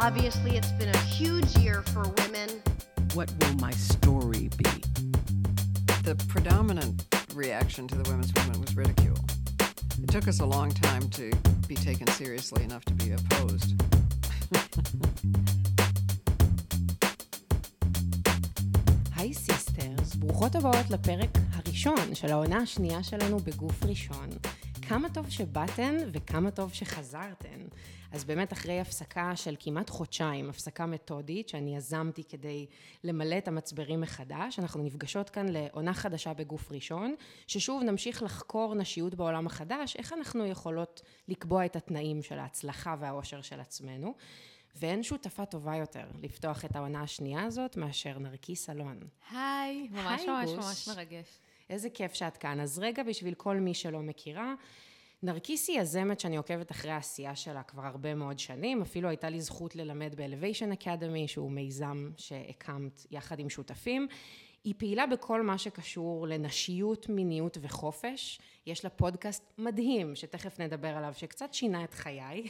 Obviously, it's been a huge year for women. What will my story be? The predominant reaction to the women's movement was ridicule. It took us a long time to be taken seriously enough to be opposed. היי סיסטרס, ברוכות הבאות לפרק הראשון של העונה השנייה שלנו בגוף ראשון. כמה טוב שבאתן וכמה טוב שחזרתן. אז באמת אחרי הפסקה של כמעט חודשיים, הפסקה מתודית שאני יזמתי כדי למלא את המצברים מחדש, אנחנו נפגשות כאן לעונה חדשה בגוף ראשון, ששוב נמשיך לחקור נשיות בעולם החדש, איך אנחנו יכולות לקבוע את התנאים של ההצלחה והאושר של עצמנו. ואין שותפה טובה יותר לפתוח את העונה השנייה הזאת מאשר נרקיס אלון. היי, ממש היי, ממש גוש. ממש מרגש. איזה כיף שאת כאן. אז רגע, בשביל כל מי שלא מכירה, נרקיס היא יזמת שאני עוקבת אחרי העשייה שלה כבר הרבה מאוד שנים, אפילו הייתה לי זכות ללמד ב-Elevation Academy, שהוא מיזם שהקמת יחד עם שותפים. היא פעילה בכל מה שקשור לנשיות, מיניות וחופש. יש לה פודקאסט מדהים, שתכף נדבר עליו, שקצת שינה את חיי.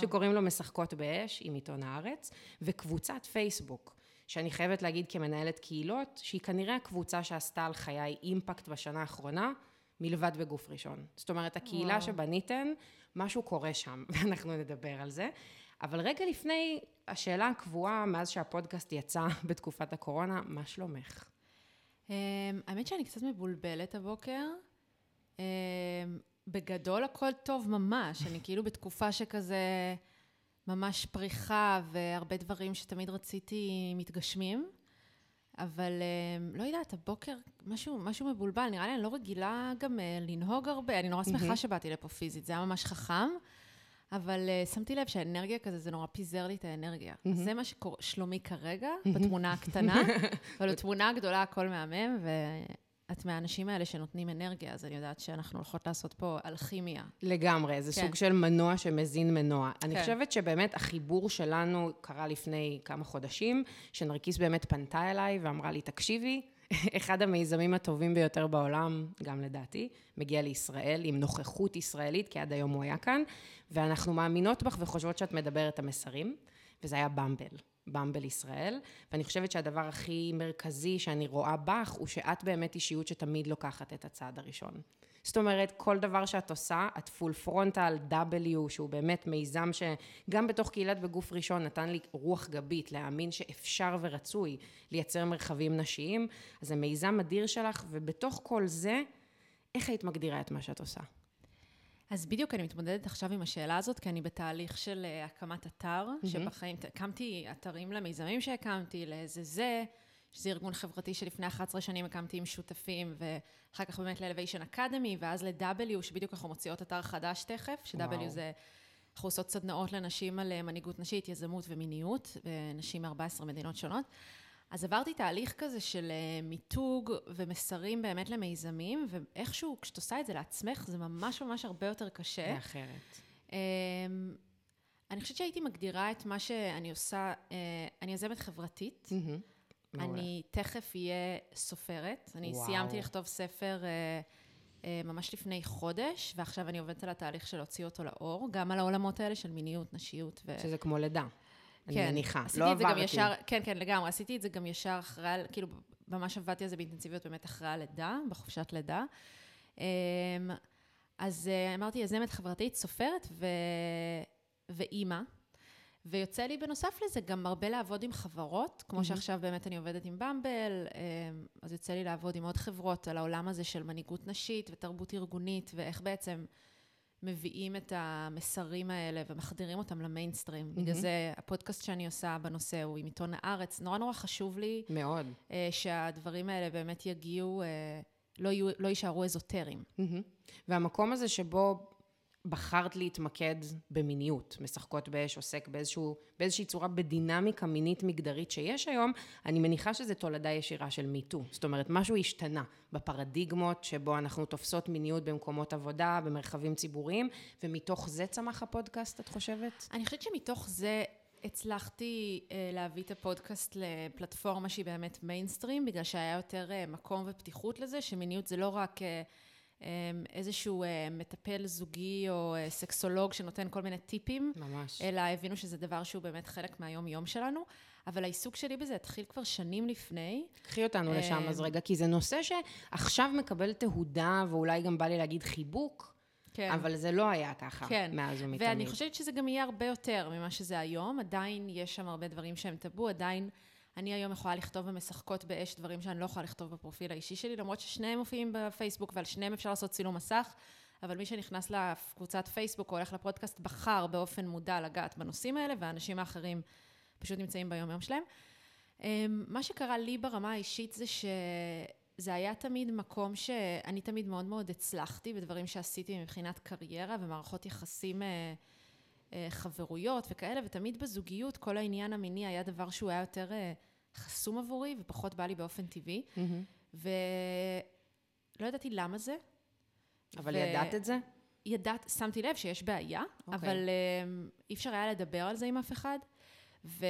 שקוראים לו משחקות באש, עם עיתון הארץ, וקבוצת פייסבוק, שאני חייבת להגיד כמנהלת קהילות, שהיא כנראה הקבוצה שעשתה על חיי אימפקט בשנה האחרונה, מלבד בגוף ראשון. זאת אומרת, הקהילה וואו. שבניתן, משהו קורה שם, ואנחנו נדבר על זה. אבל רגע לפני, השאלה הקבועה, מאז שהפודקאסט יצא בתקופת הקורונה, מה שלומך? Um, האמת שאני קצת מבולבלת הבוקר. Um, בגדול הכל טוב ממש, אני כאילו בתקופה שכזה ממש פריחה והרבה דברים שתמיד רציתי מתגשמים. אבל um, לא יודעת, הבוקר משהו, משהו מבולבל, נראה לי אני לא רגילה גם uh, לנהוג הרבה, אני נורא שמחה שבאתי לפה פיזית, זה היה ממש חכם, אבל uh, שמתי לב שהאנרגיה כזה, זה נורא פיזר לי את האנרגיה. אז זה מה ששלומי כרגע, בתמונה הקטנה, אבל בתמונה הגדולה הכל מהמם, ואת מהאנשים האלה שנותנים אנרגיה, אז אני יודעת שאנחנו הולכות לעשות פה אלכימיה. לגמרי, זה כן. סוג של מנוע שמזין מנוע. אני כן. חושבת שבאמת החיבור שלנו קרה לפני כמה חודשים, שנרקיס באמת פנתה אליי ואמרה לי, תקשיבי, אחד המיזמים הטובים ביותר בעולם, גם לדעתי, מגיע לישראל עם נוכחות ישראלית, כי עד היום הוא היה כאן, ואנחנו מאמינות בך וחושבות שאת מדברת את המסרים, וזה היה במבל. במבל ישראל, ואני חושבת שהדבר הכי מרכזי שאני רואה בך, הוא שאת באמת אישיות שתמיד לוקחת את הצעד הראשון. זאת אומרת, כל דבר שאת עושה, את פול פרונטל, W, שהוא באמת מיזם שגם בתוך קהילת בגוף ראשון נתן לי רוח גבית להאמין שאפשר ורצוי לייצר מרחבים נשיים, אז זה מיזם אדיר שלך, ובתוך כל זה, איך היית מגדירה את מה שאת עושה? אז בדיוק אני מתמודדת עכשיו עם השאלה הזאת, כי אני בתהליך של אה, הקמת אתר, שבחיים, הקמתי אתרים למיזמים שהקמתי, לאיזה זה, שזה ארגון חברתי שלפני 11 שנים הקמתי עם שותפים, ואחר כך באמת ל-Elevation Academy, ואז ל-W, שבדיוק אנחנו מוציאות אתר חדש תכף, ש-W. זה, אנחנו עושות סדנאות לנשים על אה, מנהיגות נשית, יזמות ומיניות, ונשים מ-14 מדינות שונות. אז עברתי תהליך כזה של אה, מיתוג ומסרים באמת למיזמים, ואיכשהו, כשאת עושה את זה לעצמך, זה ממש ממש הרבה יותר קשה. זה אחרת. אמ, אני חושבת שהייתי מגדירה את מה שאני עושה, אה, אני יזמת חברתית. אני תכף אהיה סופרת. אני וואו. סיימתי לכתוב ספר אה, ממש לפני חודש, ועכשיו אני עובדת על התהליך של להוציא אותו לאור, גם על העולמות האלה של מיניות, נשיות ו... שזה כמו לידה. אני כן, מניחה. עשיתי לא זה גם עברתי. ישר, כן, כן, לגמרי. עשיתי את זה גם ישר אחרי, כאילו, ממש עבדתי על זה באינטנסיביות באמת אחרי הלידה, בחופשת לידה. אמ, אז אה, אמרתי, יזמת חברתית, סופרת ו... ואימא. ויוצא לי בנוסף לזה גם הרבה לעבוד עם חברות, כמו שעכשיו באמת אני עובדת עם במבל, אמ, אז יוצא לי לעבוד עם עוד חברות על העולם הזה של מנהיגות נשית ותרבות ארגונית, ואיך בעצם מביאים את המסרים האלה ומחדירים אותם למיינסטרים. בגלל זה הפודקאסט שאני עושה בנושא הוא עם עיתון הארץ. נורא נורא חשוב לי מאוד. אה, שהדברים האלה באמת יגיעו, אה, לא, יהיו, לא יישארו אזוטריים. מהמם. והמקום הזה שבו בחרת להתמקד במיניות, משחקות באש, עוסק באיזשהו, באיזושהי צורה בדינמיקה מינית מגדרית שיש היום, אני מניחה שזה תולדה ישירה של מיטו. זאת אומרת, משהו השתנה בפרדיגמות שבו אנחנו תופסות מיניות במקומות עבודה, במרחבים ציבוריים, ומתוך זה צמח הפודקאסט, את חושבת? אני חושבת שמתוך זה הצלחתי אה, להביא את הפודקאסט לפלטפורמה שהיא באמת מיינסטרים, בגלל שהיה יותר אה, מקום ופתיחות לזה, שמיניות זה לא רק אה, איזשהו אה, מטפל זוגי או אה, סקסולוג שנותן כל מיני טיפים, ממש. אלא הבינו שזה דבר שהוא באמת חלק מהיום-יום שלנו. אבל העיסוק שלי בזה התחיל כבר שנים לפני. קחי אותנו לשם אז אמ, רגע, כי זה נושא שעכשיו מקבל תהודה, ואולי גם בא לי להגיד חיבוק, כן. אבל זה לא היה ככה כן. מאז ומתמיד. ואני חושבת שזה גם יהיה הרבה יותר ממה שזה היום. עדיין יש שם הרבה דברים שהם טאבו, עדיין אני היום יכולה לכתוב במשחקות באש דברים שאני לא יכולה לכתוב בפרופיל האישי שלי, למרות ששניהם מופיעים בפייסבוק ועל שניהם אפשר לעשות צילום מסך, אבל מי שנכנס לקבוצת פייסבוק או הולך לפודקאסט בחר באופן מודע לגעת בנושאים האלה, והאנשים האחרים פשוט נמצאים ביום-יום שלהם. אמ, מה שקרה לי ברמה האישית זה שזה היה תמיד מקום שאני תמיד מאוד מאוד הצלחתי בדברים שעשיתי מבחינת קריירה ומערכות יחסים, אה, חברויות וכאלה, ותמיד בזוגיות כל העניין המיני היה דבר שהוא היה יותר אה, חסום עבורי ופחות בא לי באופן טבעי. מהמם. ולא ידעתי למה זה. אבל ו- ידעת את זה? ידעת, שמתי לב שיש בעיה, אוקיי. אבל um, אי אפשר היה לדבר על זה עם אף אחד. ו...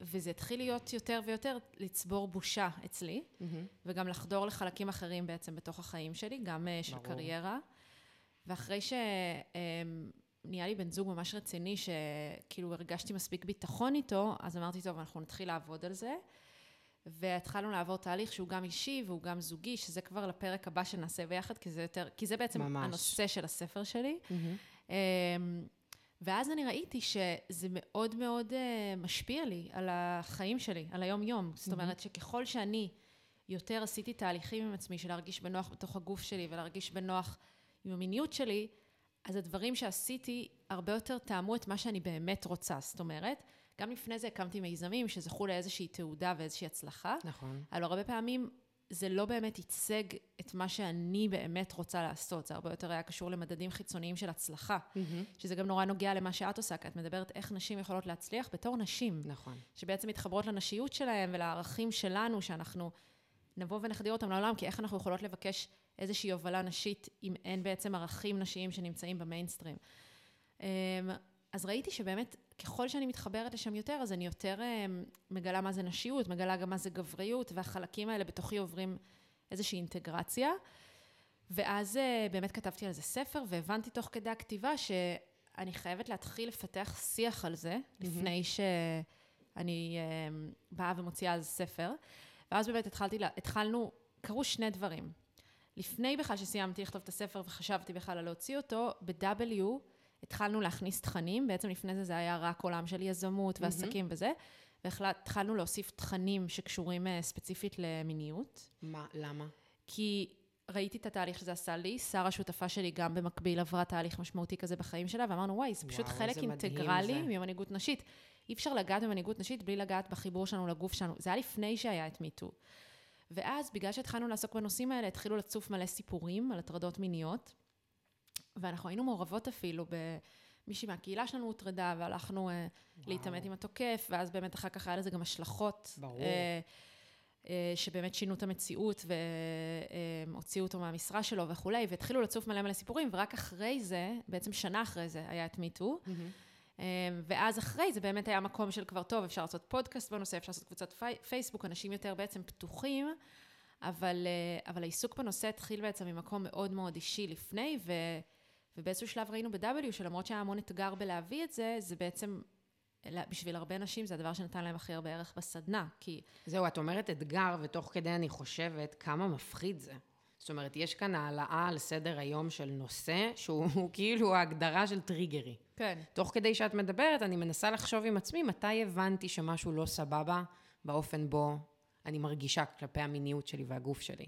וזה התחיל להיות יותר ויותר לצבור בושה אצלי, מהמם. וגם לחדור לחלקים אחרים בעצם בתוך החיים שלי, גם uh, של ברור. קריירה. ואחרי שנהיה לי בן זוג ממש רציני, שכאילו הרגשתי מספיק ביטחון איתו, אז אמרתי, טוב, אנחנו נתחיל לעבוד על זה. והתחלנו לעבור תהליך שהוא גם אישי והוא גם זוגי, שזה כבר לפרק הבא שנעשה ביחד, כי זה יותר, כי זה בעצם ממש. הנושא של הספר שלי. אמ, ואז אני ראיתי שזה מאוד מאוד אה, משפיע לי על החיים שלי, על היום-יום. זאת אומרת שככל שאני יותר עשיתי תהליכים עם עצמי של להרגיש בנוח בתוך הגוף שלי ולהרגיש בנוח עם המיניות שלי, אז הדברים שעשיתי הרבה יותר טעמו את מה שאני באמת רוצה. זאת אומרת, גם לפני זה הקמתי מיזמים שזכו לאיזושהי תעודה ואיזושהי הצלחה, נכון. אבל הרבה פעמים זה לא באמת ייצג את מה שאני באמת רוצה לעשות, זה הרבה יותר היה קשור למדדים חיצוניים של הצלחה, מהמם. שזה גם נורא נוגע למה שאת עושה, כי את מדברת איך נשים יכולות להצליח בתור נשים, נכון. שבעצם מתחברות לנשיות שלהם ולערכים שלנו, שאנחנו נבוא ונחדיר אותם לעולם, כי איך אנחנו יכולות לבקש איזושהי הובלה נשית, אם אין בעצם ערכים נשיים שנמצאים במיינסטרים. אמ, אז ראיתי שבאמת, ככל שאני מתחברת לשם יותר, אז אני יותר אמ, מגלה מה זה נשיות, מגלה גם מה זה גבריות, והחלקים האלה בתוכי עוברים איזושהי אינטגרציה. ואז אה, באמת כתבתי על זה ספר, והבנתי תוך כדי הכתיבה שאני חייבת להתחיל לפתח שיח על זה, לפני שאני אמ, באה ומוציאה על זה ספר. ואז באמת התחלתי, לה- התחלנו, קרו שני דברים. לפני בכלל שסיימתי לכתוב את הספר וחשבתי בכלל על להוציא אותו, ב-W התחלנו להכניס תכנים, בעצם לפני זה זה היה רק עולם של יזמות ועסקים וזה, והתחלנו להוסיף תכנים שקשורים אה, ספציפית למיניות, מה, למה? כי ראיתי את התהליך שזה עשה לי, שרה השותפה שלי גם במקביל עברה תהליך משמעותי כזה בחיים שלה, ואמרנו, וואי, זה פשוט וואו, חלק אינטגרלי זה." ממנהיגות נשית. אי אפשר לגעת במנהיגות נשית בלי לגעת בחיבור שלנו לגוף שלנו. זה היה לפני שהיה את מיטו. ואז, בגלל שהתחלנו לעסוק בנושאים האלה, התחילו לצוף מלא סיפורים על הטרדות מיניות, ואנחנו היינו מעורבות אפילו במישהי מהקהילה שלנו הוטרדה, והלכנו אה, להתעמת עם התוקף, ואז באמת אחר כך היה לזה גם השלכות. ברור. אה, אה, שבאמת שינו את המציאות והוציאו אותו מהמשרה שלו וכולי, והתחילו לצוף מלא מלא סיפורים, ורק אחרי זה, בעצם שנה אחרי זה, היה את מיטו. ואז אחרי זה באמת היה מקום של כבר, טוב, אפשר לעשות פודקאסט בנושא, אפשר לעשות קבוצת פי, פייסבוק, אנשים יותר בעצם פתוחים, אבל, אה, אבל העיסוק בנושא התחיל בעצם ממקום מאוד מאוד אישי לפני, ו, ובאיזשהו שלב ראינו ב-W, שלמרות שהיה המון אתגר בלהביא את זה, זה בעצם, בשביל הרבה נשים זה הדבר שנתן להם הכי הרבה ערך בסדנה, כי זהו, את אומרת אתגר, ותוך כדי אני חושבת כמה מפחיד זה. זאת אומרת, יש כאן העלאה על סדר היום של נושא שהוא הוא כאילו ההגדרה של טריגרי. כן. תוך כדי שאת מדברת, אני מנסה לחשוב עם עצמי מתי הבנתי שמשהו לא סבבה באופן בו אני מרגישה כלפי המיניות שלי והגוף שלי.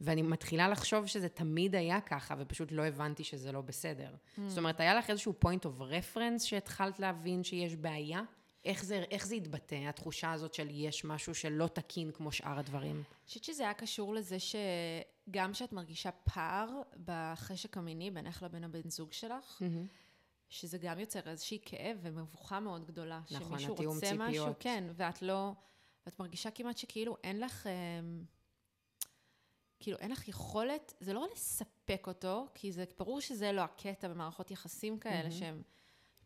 ואני מתחילה לחשוב שזה תמיד היה ככה, ופשוט לא הבנתי שזה לא בסדר. Mm. זאת אומרת, היה לך איזשהו point of reference שהתחלת להבין שיש בעיה? איך זה, איך זה התבטא, התחושה הזאת של יש משהו שלא תקין כמו שאר הדברים? אני חושבת שזה היה קשור לזה שגם כשאת מרגישה פער בחשק המיני בינך לבין הבן זוג שלך, שזה גם יוצר איזושהי כאב ומבוכה מאוד גדולה. נכון, שמישהו התיאום רוצה ציפיות. משהו, כן, ואת לא... ואת מרגישה כמעט שכאילו אין לך... אמ, כאילו אין לך יכולת, זה לא לספק אותו, כי זה ברור שזה לא הקטע במערכות יחסים כאלה שהן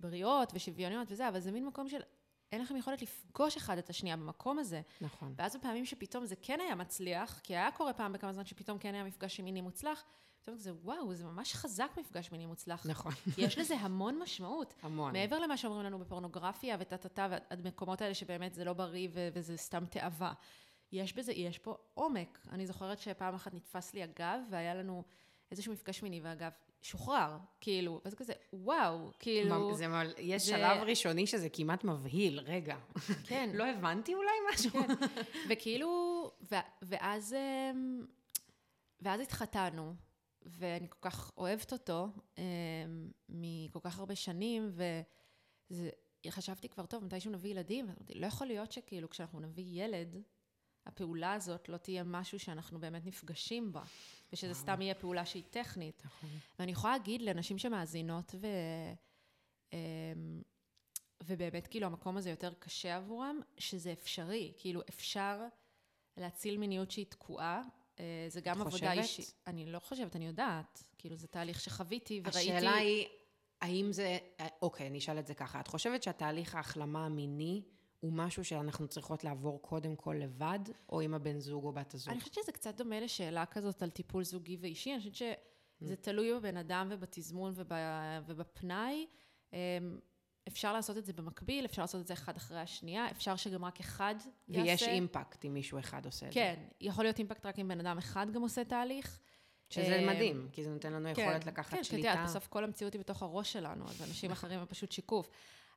בריאות ושוויוניות וזה, אבל זה מין מקום של אין לכם יכולת לפגוש אחד את השנייה במקום הזה. נכון. ואז בפעמים שפתאום זה כן היה מצליח, כי היה קורה פעם בכמה זמן שפתאום כן היה מפגש מיני מוצלח, פתאום כזה, וואו, זה ממש חזק מפגש מיני מוצלח. נכון. יש לזה המון משמעות. המון. מעבר למה שאומרים לנו בפורנוגרפיה וטה-טה-טה, והמקומות האלה שבאמת זה לא בריא וזה סתם תאווה. יש בזה, יש פה עומק. אני זוכרת שפעם אחת נתפס לי הגב, והיה לנו איזשהו מפגש מיני, והגב שוחרר, כאילו, וזה כזה, וואו, כאילו... זה, מ- יש זה- שלב ראשוני שזה כמעט מבהיל, רגע. כן. לא הבנתי אולי משהו? כן. וכאילו, ו- ואז, אמ, ואז התחתנו, ואני כל כך אוהבת אותו, אמ, מכל כך הרבה שנים, וחשבתי כבר, טוב, מתישהו נביא ילדים, ואמרתי, לא יכול להיות שכאילו כשאנחנו נביא ילד, הפעולה הזאת לא תהיה משהו שאנחנו באמת נפגשים בה, ושזה סתם יהיה פעולה שהיא טכנית. ואני יכולה להגיד לאנשים שמאזינות ו... אמ, ובאמת כאילו המקום הזה יותר קשה עבורם, שזה אפשרי, כאילו אפשר להציל מיניות שהיא תקועה, זה גם את עבודה חושבת? אישית. אני לא חושבת, אני יודעת, כאילו זה תהליך שחוויתי וראיתי... השאלה היא, האם זה... אוקיי, אני אשאל את זה ככה. את חושבת שהתהליך ההחלמה המיני הוא משהו שאנחנו צריכות לעבור קודם כל לבד, או עם הבן זוג או בת הזוג? אני חושבת שזה קצת דומה לשאלה כזאת על טיפול זוגי ואישי, אני חושבת Mm. שזה תלוי בבן אדם ובתזמון וב, ובפנאי. אפשר לעשות את זה במקביל, אפשר לעשות את זה אחד אחרי השנייה, אפשר שגם רק אחד יעשה. ויש אימפקט אם מישהו אחד עושה את זה. כן, יכול להיות אימפקט רק אם בן אדם אחד גם עושה תהליך. שזה אמ, מדהים, כי זה נותן לנו יכולת לקחת כן, כי שליטה. יודעת, בסוף כל המציאות היא בתוך הראש שלנו, אז אנשים אחרים הם פשוט שיקוף.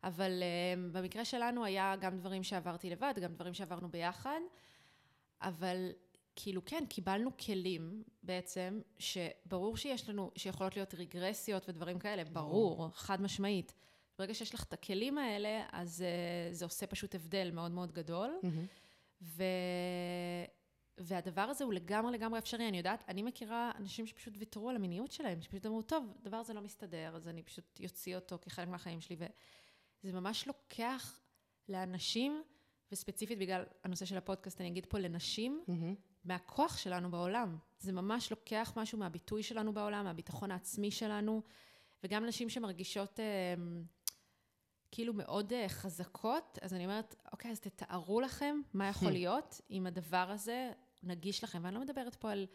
אבל um, במקרה שלנו היה גם דברים שעברתי לבד, גם דברים שעברנו ביחד, אבל כאילו כן, קיבלנו כלים בעצם, שברור שיש לנו, שיכולות להיות רגרסיות ודברים כאלה, ברור, חד משמעית. ברגע שיש לך את הכלים האלה, אז uh, זה עושה פשוט הבדל מאוד מאוד גדול. מהמם. ו... והדבר הזה הוא לגמרי לגמרי אפשרי. אני יודעת, אני מכירה אנשים שפשוט ויתרו על המיניות שלהם, שפשוט אמרו, טוב, הדבר הזה לא מסתדר, אז אני פשוט יוציא אותו כחלק מהחיים שלי. וזה ממש לוקח לאנשים, וספציפית בגלל הנושא של הפודקאסט, אני אגיד פה לנשים, מהמם. מהכוח שלנו בעולם. זה ממש לוקח משהו מהביטוי שלנו בעולם, מהביטחון העצמי שלנו, וגם נשים שמרגישות אה, כאילו מאוד אה, חזקות, אז אני אומרת, אוקיי, אז תתארו לכם מה יכול להיות אם הדבר הזה נגיש לכם. ואני לא מדברת פה על,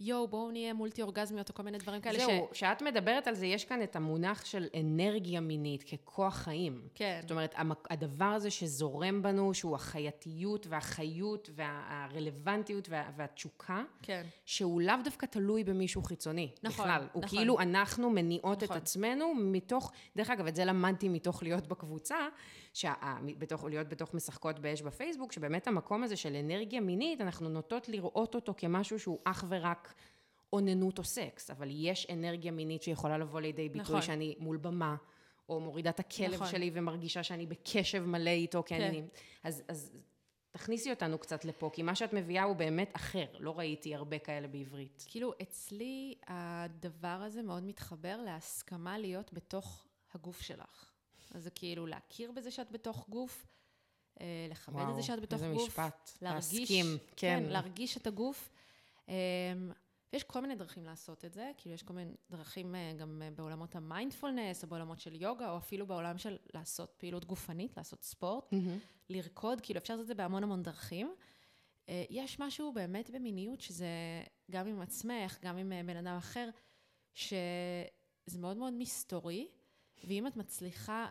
יואו, בואו נהיה מולטי אורגזמיות או כל מיני דברים כאלה. זהו, כשאת מדברת על זה, יש כאן את המונח של אנרגיה מינית ככוח חיים. כן. זאת אומרת, הדבר הזה שזורם בנו, שהוא החייתיות והחיות והרלוונטיות וה- והתשוקה, כן. שהוא לאו דווקא תלוי במישהו חיצוני. נכון, בכלל. הוא נכון. כאילו אנחנו מניעות נכון. את עצמנו מתוך, דרך אגב, את זה למדתי מתוך להיות בקבוצה, שה- בתוך, להיות בתוך משחקות באש בפייסבוק, שבאמת המקום הזה של אנרגיה מינית, אנחנו נוטות לראות אותו כמשהו שהוא אך ורק אוננות או סקס, אבל יש אנרגיה מינית שיכולה לבוא לידי ביטוי נכון. שאני מול במה. או מורידה את הכלב נכון. שלי ומרגישה שאני בקשב מלא איתו, כי כן. אני... אז, אז תכניסי אותנו קצת לפה, כי מה שאת מביאה הוא באמת אחר. לא ראיתי הרבה כאלה בעברית. כאילו, אצלי הדבר הזה מאוד מתחבר להסכמה להיות בתוך הגוף שלך. אז זה כאילו להכיר בזה שאת בתוך גוף, אה, לכבד את זה שאת בתוך איזה גוף. משפט. להרגיש, להסכים, כן. כן, להרגיש את הגוף. ויש כל מיני דרכים לעשות את זה, כאילו יש כל מיני דרכים אה, גם אה, בעולמות המיינדפולנס, או בעולמות של יוגה, או אפילו בעולם של לעשות פעילות גופנית, לעשות ספורט, לרקוד, כאילו אפשר לעשות את זה בהמון המון דרכים. אה, יש משהו באמת במיניות, שזה גם עם עצמך, גם עם בן אדם אחר, שזה מאוד מאוד מסתורי, ואם את מצליחה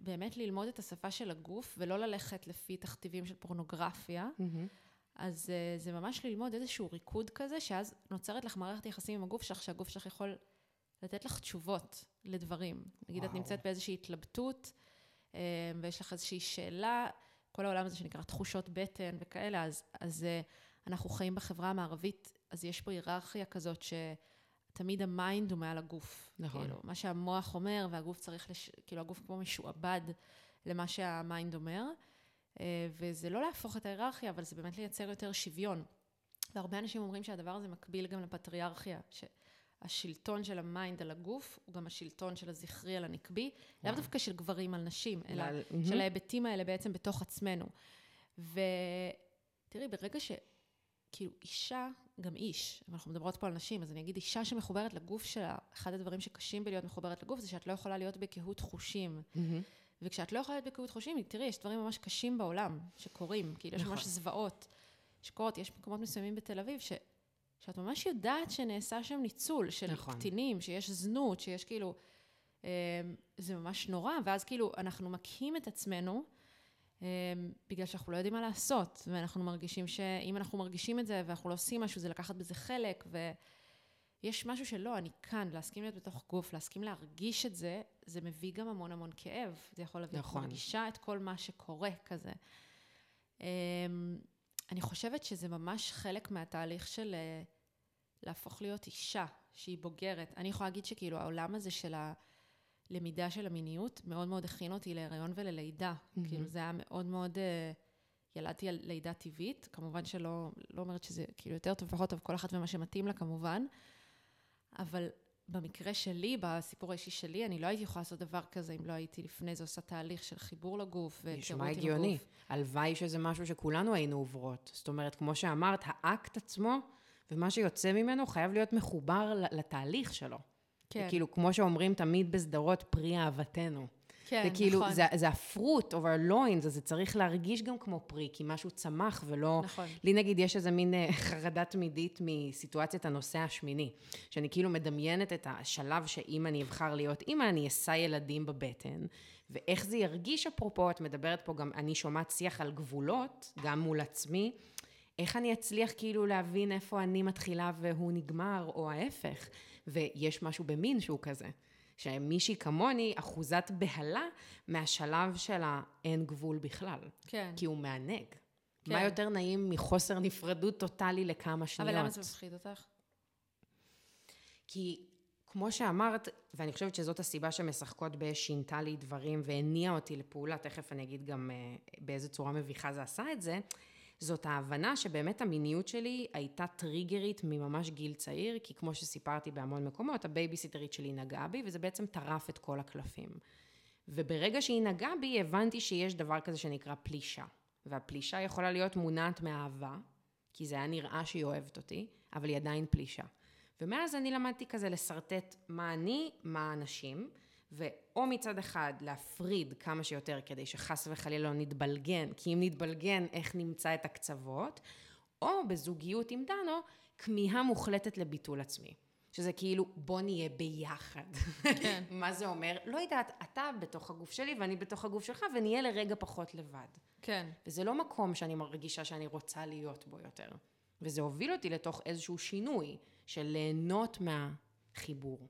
באמת ללמוד את השפה של הגוף, ולא ללכת לפי תכתיבים של פורנוגרפיה, אז אה, זה ממש ללמוד איזשהו ריקוד כזה, שאז נוצרת לך מערכת יחסים עם הגוף שלך, שהגוף שלך יכול לתת לך תשובות לדברים. נגיד, את. נמצאת באיזושהי התלבטות, uh, ויש לך איזושהי שאלה, כל העולם הזה שנקרא תחושות בטן וכאלה, אז, אז אה, אנחנו חיים בחברה המערבית, אז יש פה היררכיה כזאת שתמיד ה mind הוא מעל הגוף. נכון. כאילו, מה שהמוח אומר, והגוף צריך, לש... כאילו, הגוף כמו משועבד למה שה mind אומר. אה, וזה לא להפוך את ההיררכיה, אבל זה באמת לייצר יותר שוויון. והרבה אנשים אומרים שהדבר הזה מקביל גם לפטריארכיה, שהשלטון של ה mind על הגוף הוא גם השלטון של הזכרי על הנקבי, לאו דווקא של גברים על נשים, אלא של ההיבטים האלה בעצם בתוך עצמנו. ותראי, ברגע ש... כאילו, אישה, גם איש, אבל אנחנו מדברות פה על נשים, אז אני אגיד, אישה שמחוברת לגוף שלה, אחד הדברים שקשים בלהיות מחוברת לגוף, זה שאת לא יכולה להיות בקהות חושים. וכשאת לא יכולה להיות בקהות חושים, תראי, יש דברים ממש קשים בעולם שקורים, כאילו, יש נכון. ממש זוועות שקורות. יש מקומות מסוימים בתל אביב שאת ממש יודעת שנעשה שם ניצול של נכון. קטינים, שיש זנות, שיש כאילו... אה, זה ממש נורא, ואז כאילו אנחנו מקהים את עצמנו, אה, בגלל שאנחנו לא יודעים מה לעשות, ואנחנו מרגישים שאם אנחנו מרגישים את זה ואנחנו לא עושים משהו, זה לקחת בזה חלק, ויש משהו שלא, אני כאן, להסכים להיות בתוך גוף, להסכים להרגיש את זה, זה מביא גם המון המון כאב. זה יכול להביא, נכון. נכון. מרגישה את כל מה שקורה כזה. אה, אני חושבת שזה ממש חלק מהתהליך של אה, להפוך להיות אישה שהיא בוגרת. אני יכולה להגיד שכאילו העולם הזה של הלמידה של המיניות מאוד מאוד הכין אותי להיריון וללידה. Mm-hmm. כאילו זה היה מאוד מאוד... אה, ילדתי על לידה טבעית, כמובן שלא לא אומרת שזה כאילו יותר טוב ופחות טוב, כל אחת ומה שמתאים לה כמובן, אבל במקרה שלי, בסיפור האישי שלי, אני לא הייתי יכולה לעשות דבר כזה אם לא הייתי לפני זה עושה תהליך של חיבור לגוף והיכרות נשמע עם הגיוני. הגוף. הלוואי שזה משהו שכולנו היינו עוברות. זאת אומרת, כמו שאמרת, האקט עצמו ומה שיוצא ממנו חייב להיות מחובר לתהליך שלו. כן. וכאילו, כמו שאומרים תמיד בסדרות, פרי אהבתנו. כן, וכאילו, נכון. זה, זה הפרוט of our loins, אז זה צריך להרגיש גם כמו פרי, כי משהו צמח ולא... נכון. לי נגיד, יש איזה מין אה, חרדה תמידית מסיטואציית הנושא השמיני, שאני כאילו מדמיינת את השלב שאם אני אבחר להיות אימא, אני אשא ילדים בבטן, ואיך זה ירגיש, אפרופו, את מדברת פה גם, אני שומעת שיח על גבולות, גם מול עצמי, איך אני אצליח כאילו להבין איפה אני מתחילה והוא נגמר, או ההפך, ויש משהו במין שהוא כזה. שמישהי כמוני, אחוזת בהלה מהשלב של האין גבול בכלל. כן. כי הוא מענג. כן. מה יותר נעים מחוסר נפרדות טוטאלי לכמה שניות? אבל למה זה מפחיד אותך? כי כמו שאמרת, ואני חושבת שזאת הסיבה שמשחקות באש שינתה לי דברים והניעה אותי לפעולה, תכף אני אגיד גם אה, באיזה צורה מביכה זה עשה את זה, זאת ההבנה שבאמת המיניות שלי הייתה טריגרית מממש גיל צעיר, כי כמו שסיפרתי בהמון מקומות, הבייביסיטרית שלי נגעה בי, וזה בעצם טרף את כל הקלפים. וברגע שהיא נגעה בי, הבנתי שיש דבר כזה שנקרא פלישה. והפלישה יכולה להיות מונעת מאהבה, כי זה היה נראה שהיא אוהבת אותי, אבל היא עדיין פלישה. ומאז אני למדתי כזה לשרטט מה אני, מה האנשים, ואו מצד אחד להפריד כמה שיותר כדי שחס וחלילה לא נתבלגן, כי אם נתבלגן, איך נמצא את הקצוות, או בזוגיות עם דנו, כמיהה מוחלטת לביטול עצמי. שזה כאילו, בוא נהיה ביחד. כן. מה זה אומר? לא יודעת, אתה בתוך הגוף שלי ואני בתוך הגוף שלך, ונהיה לרגע פחות לבד. כן. וזה לא מקום שאני מרגישה שאני רוצה להיות בו יותר. וזה הוביל אותי לתוך איזשהו שינוי של ליהנות מהחיבור.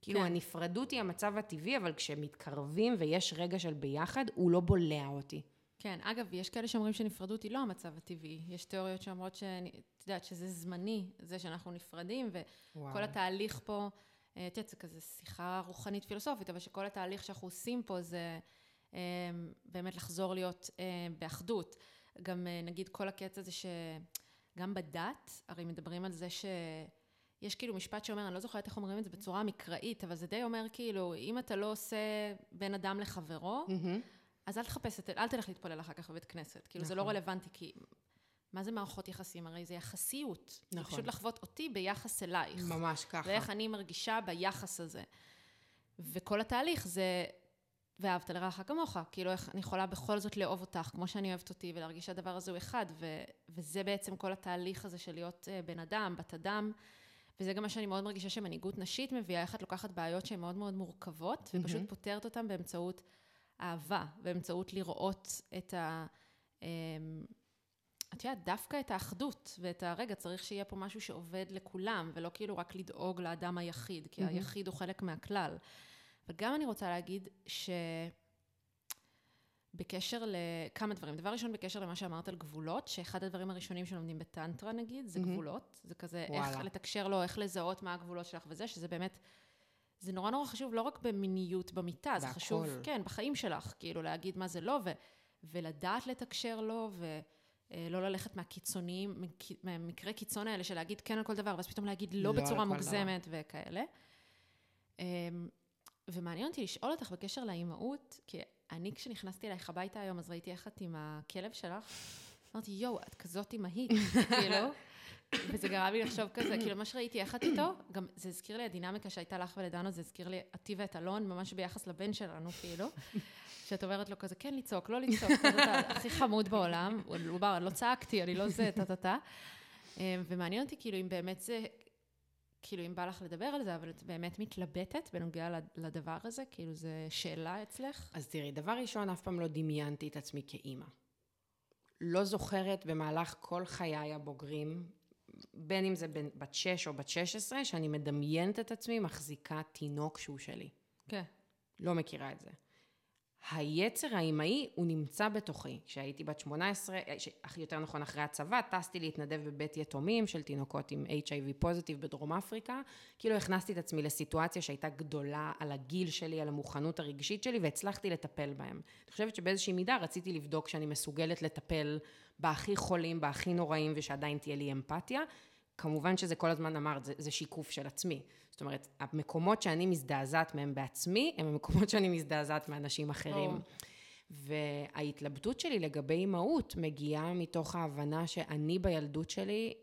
כאילו, כן. הנפרדות היא המצב הטבעי, אבל כשמתקרבים ויש רגע של ביחד, הוא לא בולע אותי. כן, אגב, יש כאלה שאומרים שנפרדות היא לא המצב הטבעי. יש תיאוריות שאומרות שאת יודעת, שזה זמני, זה שאנחנו נפרדים, וכל וואו. התהליך פה, אה, את יודעת, זה כזה שיחה רוחנית פילוסופית, אבל שכל התהליך שאנחנו עושים פה זה אה, באמת לחזור להיות אה, באחדות. גם נגיד כל הקטע הזה שגם בדת, הרי מדברים על זה ש... יש כאילו משפט שאומר, אני לא זוכרת איך אומרים את זה בצורה מקראית, אבל זה די אומר כאילו, אם אתה לא עושה בין אדם לחברו, אז אל תחפש, את- אל תלך להתפלל אחר כך בבית כנסת. כאילו, זה לא נכון. רלוונטי, כי מה זה מערכות יחסים? הרי זה יחסיות. זה נכון. פשוט לחוות אותי ביחס אלייך. ממש ככה. ואיך אני מרגישה ביחס הזה. וכל התהליך זה, ואהבת לרעך כמוך. כאילו, איך אני יכולה בכל זאת לאהוב אותך, כמו שאני אוהבת אותי, ולהרגיש שהדבר הזה הוא אחד. ו- וזה בעצם כל התהליך הזה של להיות אה, בן אדם, בת אדם. וזה גם מה שאני מאוד מרגישה שמנהיגות נשית מביאה, איך את לוקחת בעיות שהן מאוד מאוד מורכבות, ופשוט פותרת אותן באמצעות אהבה, באמצעות לראות את ה... אמ, את יודעת, דווקא את האחדות ואת הרגע, צריך שיהיה פה משהו שעובד לכולם, ולא כאילו רק לדאוג לאדם היחיד, כי היחיד הוא חלק מהכלל. וגם אני רוצה להגיד ש... בקשר לכמה דברים. דבר ראשון, בקשר למה שאמרת על גבולות, שאחד הדברים הראשונים שלומדים בטנטרה נגיד, זה גבולות. זה כזה איך וואלה. לתקשר לו, איך לזהות מה הגבולות שלך וזה, שזה באמת, זה נורא נורא חשוב, לא רק במיניות במיטה, זה בהכל. חשוב, כן, בחיים שלך, כאילו להגיד מה זה לא, ו, ולדעת לתקשר לו, ולא ללכת מהקיצוניים, מק- מהמקרי קיצון האלה של להגיד כן על כל דבר, ואז פתאום להגיד לא, לא בצורה מוגזמת וכאלה. אמ, ומעניין אותי לשאול אותך בקשר לאימהות, כי אני כשנכנסתי אלייך הביתה היום, אז ראיתי איך את עם הכלב שלך, אמרתי, יואו, את כזאת אימהית, כאילו, וזה גרם לי לחשוב כזה, כאילו, מה שראיתי איך את איתו, גם זה הזכיר לי הדינמיקה שהייתה לך ולדנו, זה הזכיר לי אותי ואת אלון, ממש ביחס לבן שלנו, כאילו, שאת אומרת לו כזה, כן לצעוק, לא לצעוק, כזה, אתה הכי חמוד בעולם, הוא אני לא צעקתי, אני לא זה, טה-טה-טה. אה, ומעניין אותי כאילו אם באמת זה, כאילו אם בא לך לדבר על זה, אבל את באמת מתלבטת בנוגע לד- לדבר הזה? כאילו זה שאלה אצלך? אז תראי, דבר ראשון, אף פעם לא דמיינתי את עצמי כאימא. לא זוכרת במהלך כל חיי הבוגרים, בין אם זה בין- בת 6 או בת 16, שאני מדמיינת את עצמי מחזיקה תינוק שהוא שלי. כן. לא מכירה את זה. היצר האימהי, הוא נמצא בתוכי. כשהייתי בת 18, ש- אך יותר נכון אחרי הצבא, טסתי להתנדב בבית יתומים של תינוקות עם HIV פוזיטיב בדרום אפריקה. כאילו הכנסתי את עצמי לסיטואציה שהייתה גדולה על הגיל שלי, על המוכנות הרגשית שלי, והצלחתי לטפל בהם. אני חושבת שבאיזושהי מידה רציתי לבדוק שאני מסוגלת לטפל בהכי חולים, בהכי נוראים, ושעדיין תהיה לי אמפתיה. כמובן שזה כל הזמן אמרת, זה, זה שיקוף של עצמי. זאת אומרת, המקומות שאני מזדעזעת מהם בעצמי, הם המקומות שאני מזדעזעת מאנשים אחרים. וההתלבטות שלי לגבי אימהות מגיעה מתוך ההבנה שאני בילדות שלי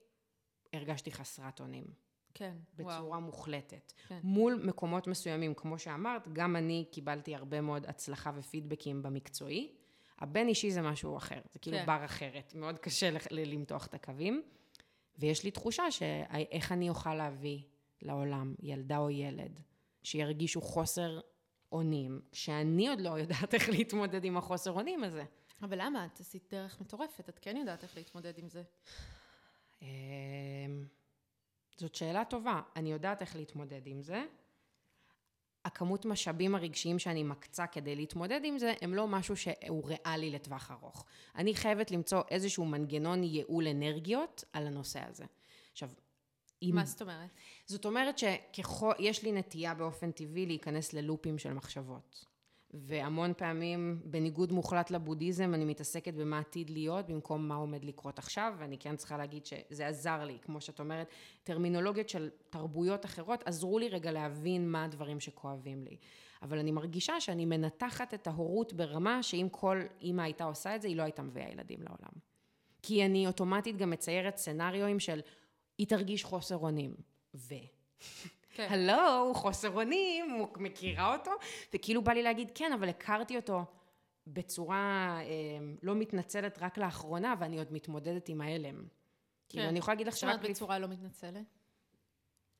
הרגשתי חסרת אונים. כן, בצורה וואו. מוחלטת. כן. מול מקומות מסוימים, כמו שאמרת, גם אני קיבלתי הרבה מאוד הצלחה ופידבקים במקצועי. הבין אישי זה משהו אחר, זה כאילו כן. בר אחרת, מאוד קשה ל- למתוח את הקווים. ויש לי תחושה שאיך אני אוכל להביא לעולם ילדה או ילד שירגישו חוסר אונים, שאני עוד לא יודעת איך להתמודד עם החוסר אונים הזה. אבל למה? את עשית דרך מטורפת, את כן יודעת איך להתמודד עם זה. אמ, זאת שאלה טובה. אני יודעת איך להתמודד עם זה. הכמות משאבים הרגשיים שאני מקצה כדי להתמודד עם זה, הם לא משהו שהוא ריאלי לטווח ארוך. אני חייבת למצוא איזשהו מנגנון ייעול אנרגיות על הנושא הזה. עכשיו, אם... מה זאת אומרת? זאת אומרת שככל, יש לי נטייה באופן טבעי להיכנס ללופים של מחשבות. והמון פעמים, בניגוד מוחלט לבודהיזם, אני מתעסקת במה עתיד להיות, במקום מה עומד לקרות עכשיו, ואני כן צריכה להגיד שזה עזר לי, כמו שאת אומרת, טרמינולוגיות של תרבויות אחרות עזרו לי רגע להבין מה הדברים שכואבים לי. אבל אני מרגישה שאני מנתחת את ההורות ברמה שאם כל אימא הייתה עושה את זה, היא לא הייתה מביאה ילדים לעולם. כי אני אוטומטית גם מציירת סצנריואים של היא תרגיש חוסר אונים, ו... כן. הלו, חוסר אונים, הוא מכירה אותו, וכאילו בא לי להגיד, כן, אבל הכרתי אותו בצורה אה, לא מתנצלת רק לאחרונה, ואני עוד מתמודדת עם ההלם. כאילו, אני יכולה להגיד לך שרק, לפ... בצורה לא מתנצלת?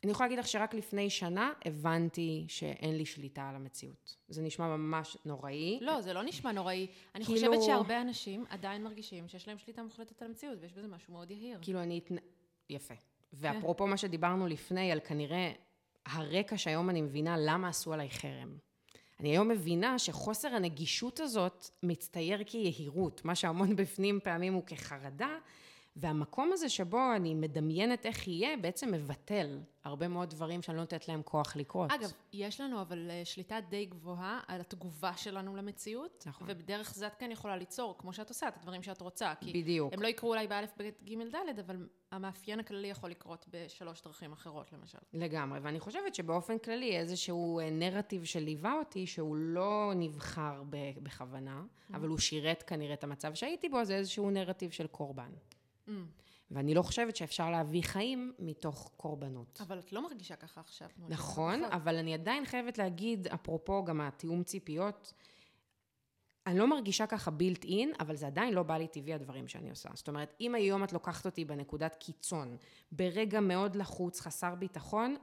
אני יכולה להגיד לך שרק לפני שנה הבנתי שאין לי שליטה על המציאות. זה נשמע ממש נוראי. לא, זה לא נשמע נוראי. אני כאילו- חושבת שהרבה אנשים עדיין מרגישים שיש להם שליטה מוחלטת על המציאות, ויש בזה משהו מאוד יהיר. כאילו אני... התנ... יפה. ואפרופו מה שדיברנו לפני, על כנראה הרקע שהיום אני מבינה למה עשו עליי חרם. אני היום מבינה שחוסר הנגישות הזאת מצטייר כיהירות, מה שהמון בפנים פעמים הוא כחרדה, והמקום הזה שבו אני מדמיינת איך יהיה, בעצם מבטל הרבה מאוד דברים שאני לא נותנת להם כוח לקרות. אגב, יש לנו אבל אה, שליטה די גבוהה על התגובה שלנו למציאות, נכון. ובדרך זה את כן יכולה ליצור, כמו שאת עושה, את הדברים שאת רוצה. כי בדיוק. הם לא יקרו אולי באלף, בית, ג', ד', אבל המאפיין הכללי יכול לקרות בשלוש דרכים אחרות, למשל. לגמרי, ואני חושבת שבאופן כללי איזשהו אה, נרטיב שליווה אותי, שהוא לא נבחר בכוונה, אבל הוא שירת כנראה את המצב שהייתי בו, זה איזשהו נרטיב של קורבן. ואני לא חושבת שאפשר להביא חיים מתוך קורבנות. אבל את לא מרגישה ככה עכשיו. נכון, פחות. אבל אני עדיין חייבת להגיד, אפרופו גם התיאום ציפיות, אני לא מרגישה ככה built in, אבל זה עדיין לא בא לי טבעי הדברים שאני עושה. זאת אומרת, אם היום את לוקחת אותי בנקודת קיצון, ברגע מאוד לחוץ, חסר ביטחון,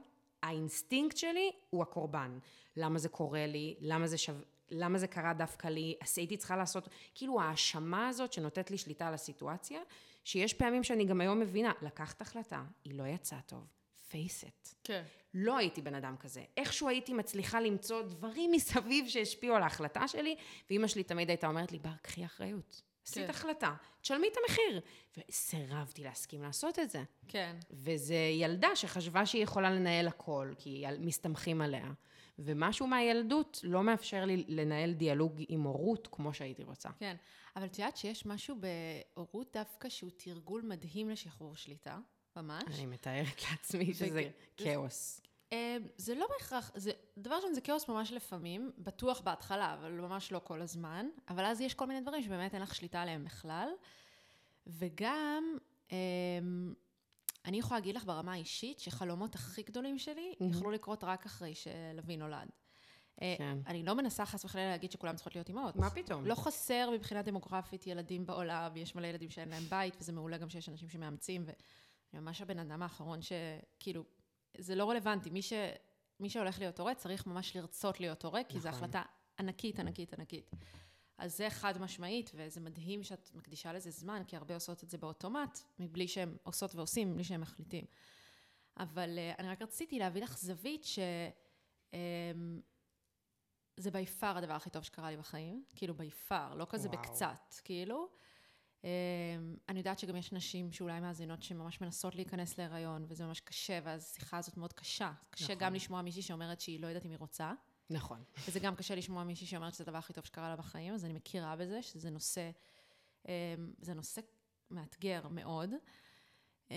האינסטינקט שלי הוא הקורבן. למה זה קורה לי? למה זה שו... למה זה קרה דווקא לי? אז הייתי צריכה לעשות, כאילו ההאשמה הזאת שנותנת לי שליטה על הסיטואציה, שיש פעמים שאני גם היום מבינה, לקחת החלטה, היא לא יצאה טוב, face it. כן. לא הייתי בן אדם כזה. איכשהו הייתי מצליחה למצוא דברים מסביב שהשפיעו על ההחלטה שלי, ואימא שלי תמיד הייתה אומרת לי, בר, קחי אחריות. עשית כן. החלטה, תשלמי את המחיר. וסירבתי להסכים לעשות את זה. כן. וזה ילדה שחשבה שהיא יכולה לנהל הכל, כי מסתמכים עליה. ומשהו מהילדות לא מאפשר לי לנהל דיאלוג עם הורות כמו שהייתי רוצה. כן, אבל את יודעת שיש משהו בהורות דווקא שהוא תרגול מדהים לשחרור שליטה, ממש. אני מתארת לעצמי שזה כאוס. אה, זה לא בהכרח, זה, דבר ראשון זה כאוס ממש לפעמים, בטוח בהתחלה, אבל ממש לא כל הזמן, אבל אז יש כל מיני דברים שבאמת אין לך שליטה עליהם בכלל, וגם, אה, אני יכולה להגיד לך ברמה האישית, שחלומות הכי גדולים שלי יכלו לקרות רק אחרי שלוי נולד. אה, כן. אני לא מנסה חס וחלילה להגיד שכולם צריכות להיות אימהות. מה פתאום? לא חסר מבחינה דמוגרפית ילדים בעולם, יש מלא ילדים שאין להם בית, וזה מעולה גם שיש אנשים שמאמצים, אני ממש הבן אדם האחרון שכאילו, זה לא רלוונטי. מי, ש, מי שהולך להיות הורה צריך ממש לרצות להיות הורה, כי זו נכון. החלטה ענקית, ענקית, ענקית. אז זה חד משמעית, וזה מדהים שאת מקדישה לזה זמן, כי הרבה עושות את זה באוטומט, מבלי שהן עושות ועושים, מבלי שהן מחליטים. אבל אה, אני רק רציתי להביא לך זווית ש... אמ, זה בי פאר הדבר הכי טוב שקרה לי בחיים, כאילו בי פאר, לא כזה וואו. בקצת, כאילו. אמ, אני יודעת שגם יש נשים שאולי מאזינות שממש מנסות להיכנס להיריון, וזה ממש קשה, ואז השיחה הזאת מאוד קשה. קשה נכון. גם לשמוע מישהי שאומרת שהיא לא יודעת אם היא רוצה, נכון. וזה גם קשה לשמוע מישהי שאומרת שזה הדבר הכי טוב שקרה לה בחיים, אז אני מכירה בזה, שזה נושא, אמ, זה נושא מאתגר מאוד. אמ,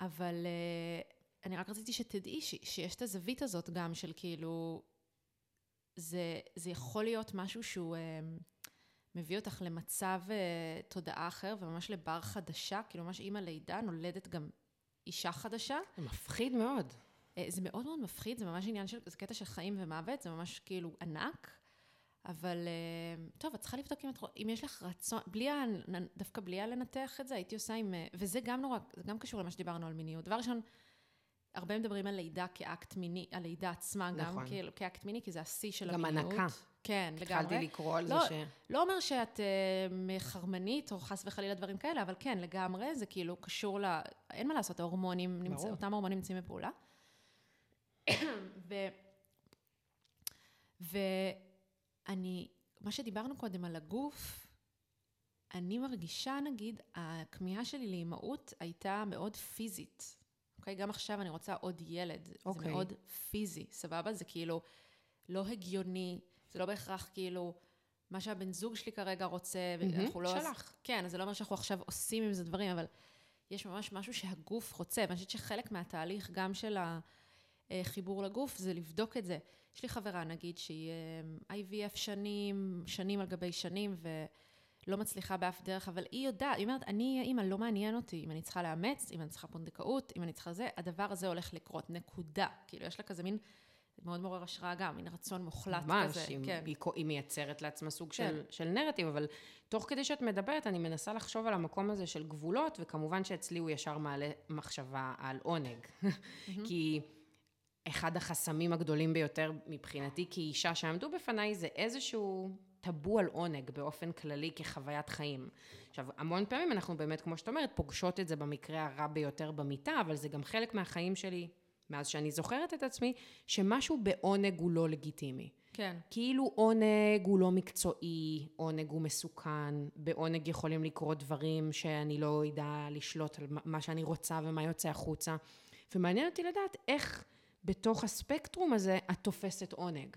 אבל אה, אני רק רציתי שתדעי ש, שיש את הזווית הזאת גם של כאילו, זה, זה יכול להיות משהו שהוא אמ, מביא אותך למצב אה, תודעה אחר וממש לבר חדשה, כאילו ממש אימא לידה נולדת גם אישה חדשה. זה מפחיד מאוד. אה, זה מאוד מאוד מפחיד, זה ממש עניין של, זה קטע של חיים ומוות, זה ממש כאילו ענק, אבל אה, טוב, את צריכה לבדוק אם, את, אם יש לך רצון, בלי, דווקא בלי הלנתח את זה, הייתי עושה עם, אה, וזה גם נורא, זה גם קשור למה שדיברנו על מיניות. דבר ראשון, הרבה מדברים על לידה כאקט מיני, על לידה עצמה גם, נכון. כאילו, כאקט מיני, כי זה השיא של גם המיניות. הנקה. כן, לגמרי. התחלתי לקרוא על זה לא, ש... לא אומר שאת uh, חרמנית, או חס וחלילה דברים כאלה, אבל כן, לגמרי, זה כאילו קשור ל... אין מה לעשות, ההורמונים, נמצא. אותם ההורמונים נמצאים בפעולה. ו... ואני, מה שדיברנו קודם על הגוף, אני מרגישה, נגיד, הכמיהה שלי לאימהות הייתה מאוד פיזית. אוקיי? גם עכשיו אני רוצה עוד ילד. זה אוקיי. מאוד פיזי, סבבה? זה כאילו לא הגיוני, זה לא בהכרח כאילו מה שהבן זוג שלי כרגע רוצה, ואנחנו לא... שלך. כן, אז זה לא אומר שאנחנו עכשיו עושים עם זה דברים, אבל יש ממש משהו שהגוף רוצה, ואני חושבת שחלק מהתהליך, גם של החיבור לגוף, זה לבדוק את זה. יש לי חברה, נגיד, שהיא אה, IVF שנים, שנים על גבי שנים, ולא מצליחה באף דרך, אבל היא יודעת, היא אומרת, אני האימא, לא מעניין אותי אם אני צריכה לאמץ, אם אני צריכה פונדקאות, אם אני צריכה זה, הדבר הזה הולך לקרות, נקודה. כאילו, יש לה כזה מין, מאוד מעורר השראה גם, מין רצון מוחלט ממש, כזה. היא, כן. היא, היא מייצרת לעצמה סוג כן. של, של נרטיב, אבל תוך כדי שאת מדברת, אני מנסה לחשוב על המקום הזה של גבולות, וכמובן שאצלי הוא ישר מעלה מחשבה על עונג. כי אחד החסמים הגדולים ביותר מבחינתי כאישה שעמדו בפניי, זה איזשהו טאבו על עונג באופן כללי כחוויית חיים. עכשיו, המון פעמים אנחנו באמת, כמו שאת אומרת, פוגשות את זה במקרה הרע ביותר במיטה, אבל זה גם חלק מהחיים שלי, מאז שאני זוכרת את עצמי, שמשהו בעונג הוא לא לגיטימי. כן. כאילו עונג הוא לא מקצועי, עונג הוא מסוכן, בעונג יכולים לקרות דברים שאני לא אדע לשלוט על מה שאני רוצה ומה יוצא החוצה. ומעניין אותי לדעת איך בתוך הספקטרום הזה את תופסת עונג.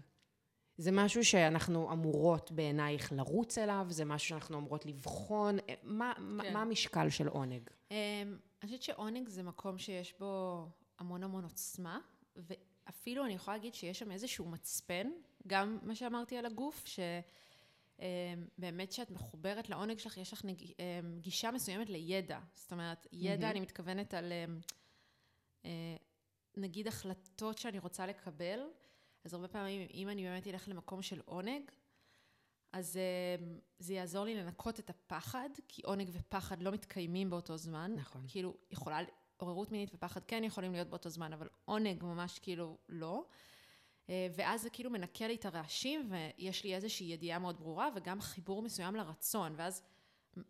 זה משהו שאנחנו אמורות בעינייך לרוץ אליו, זה משהו שאנחנו אמורות לבחון, אה, מה, כן. מה, המשקל של עונג? Um, אני חושבת שעונג זה מקום שיש בו המון המון עוצמה, ואפילו אני יכולה להגיד שיש שם איזשהו מצפן, גם מה שאמרתי על הגוף, שבאמת שאת מחוברת לעונג שלך, יש לך נג... um, גישה מסוימת לידע. זאת אומרת, ידע, אני מתכוונת על uh, נגיד החלטות שאני רוצה לקבל, אז הרבה פעמים, אם אני באמת אלך למקום של עונג, אז um, זה יעזור לי לנקות את הפחד, כי עונג ופחד לא מתקיימים באותו זמן. נכון. כאילו, יכולה, עוררות מינית ופחד כן יכולים להיות באותו זמן, אבל עונג ממש כאילו לא. אה, ואז זה כאילו מנקה לי את הרעשים, ויש לי איזושהי ידיעה מאוד ברורה, וגם חיבור מסוים לרצון. ואז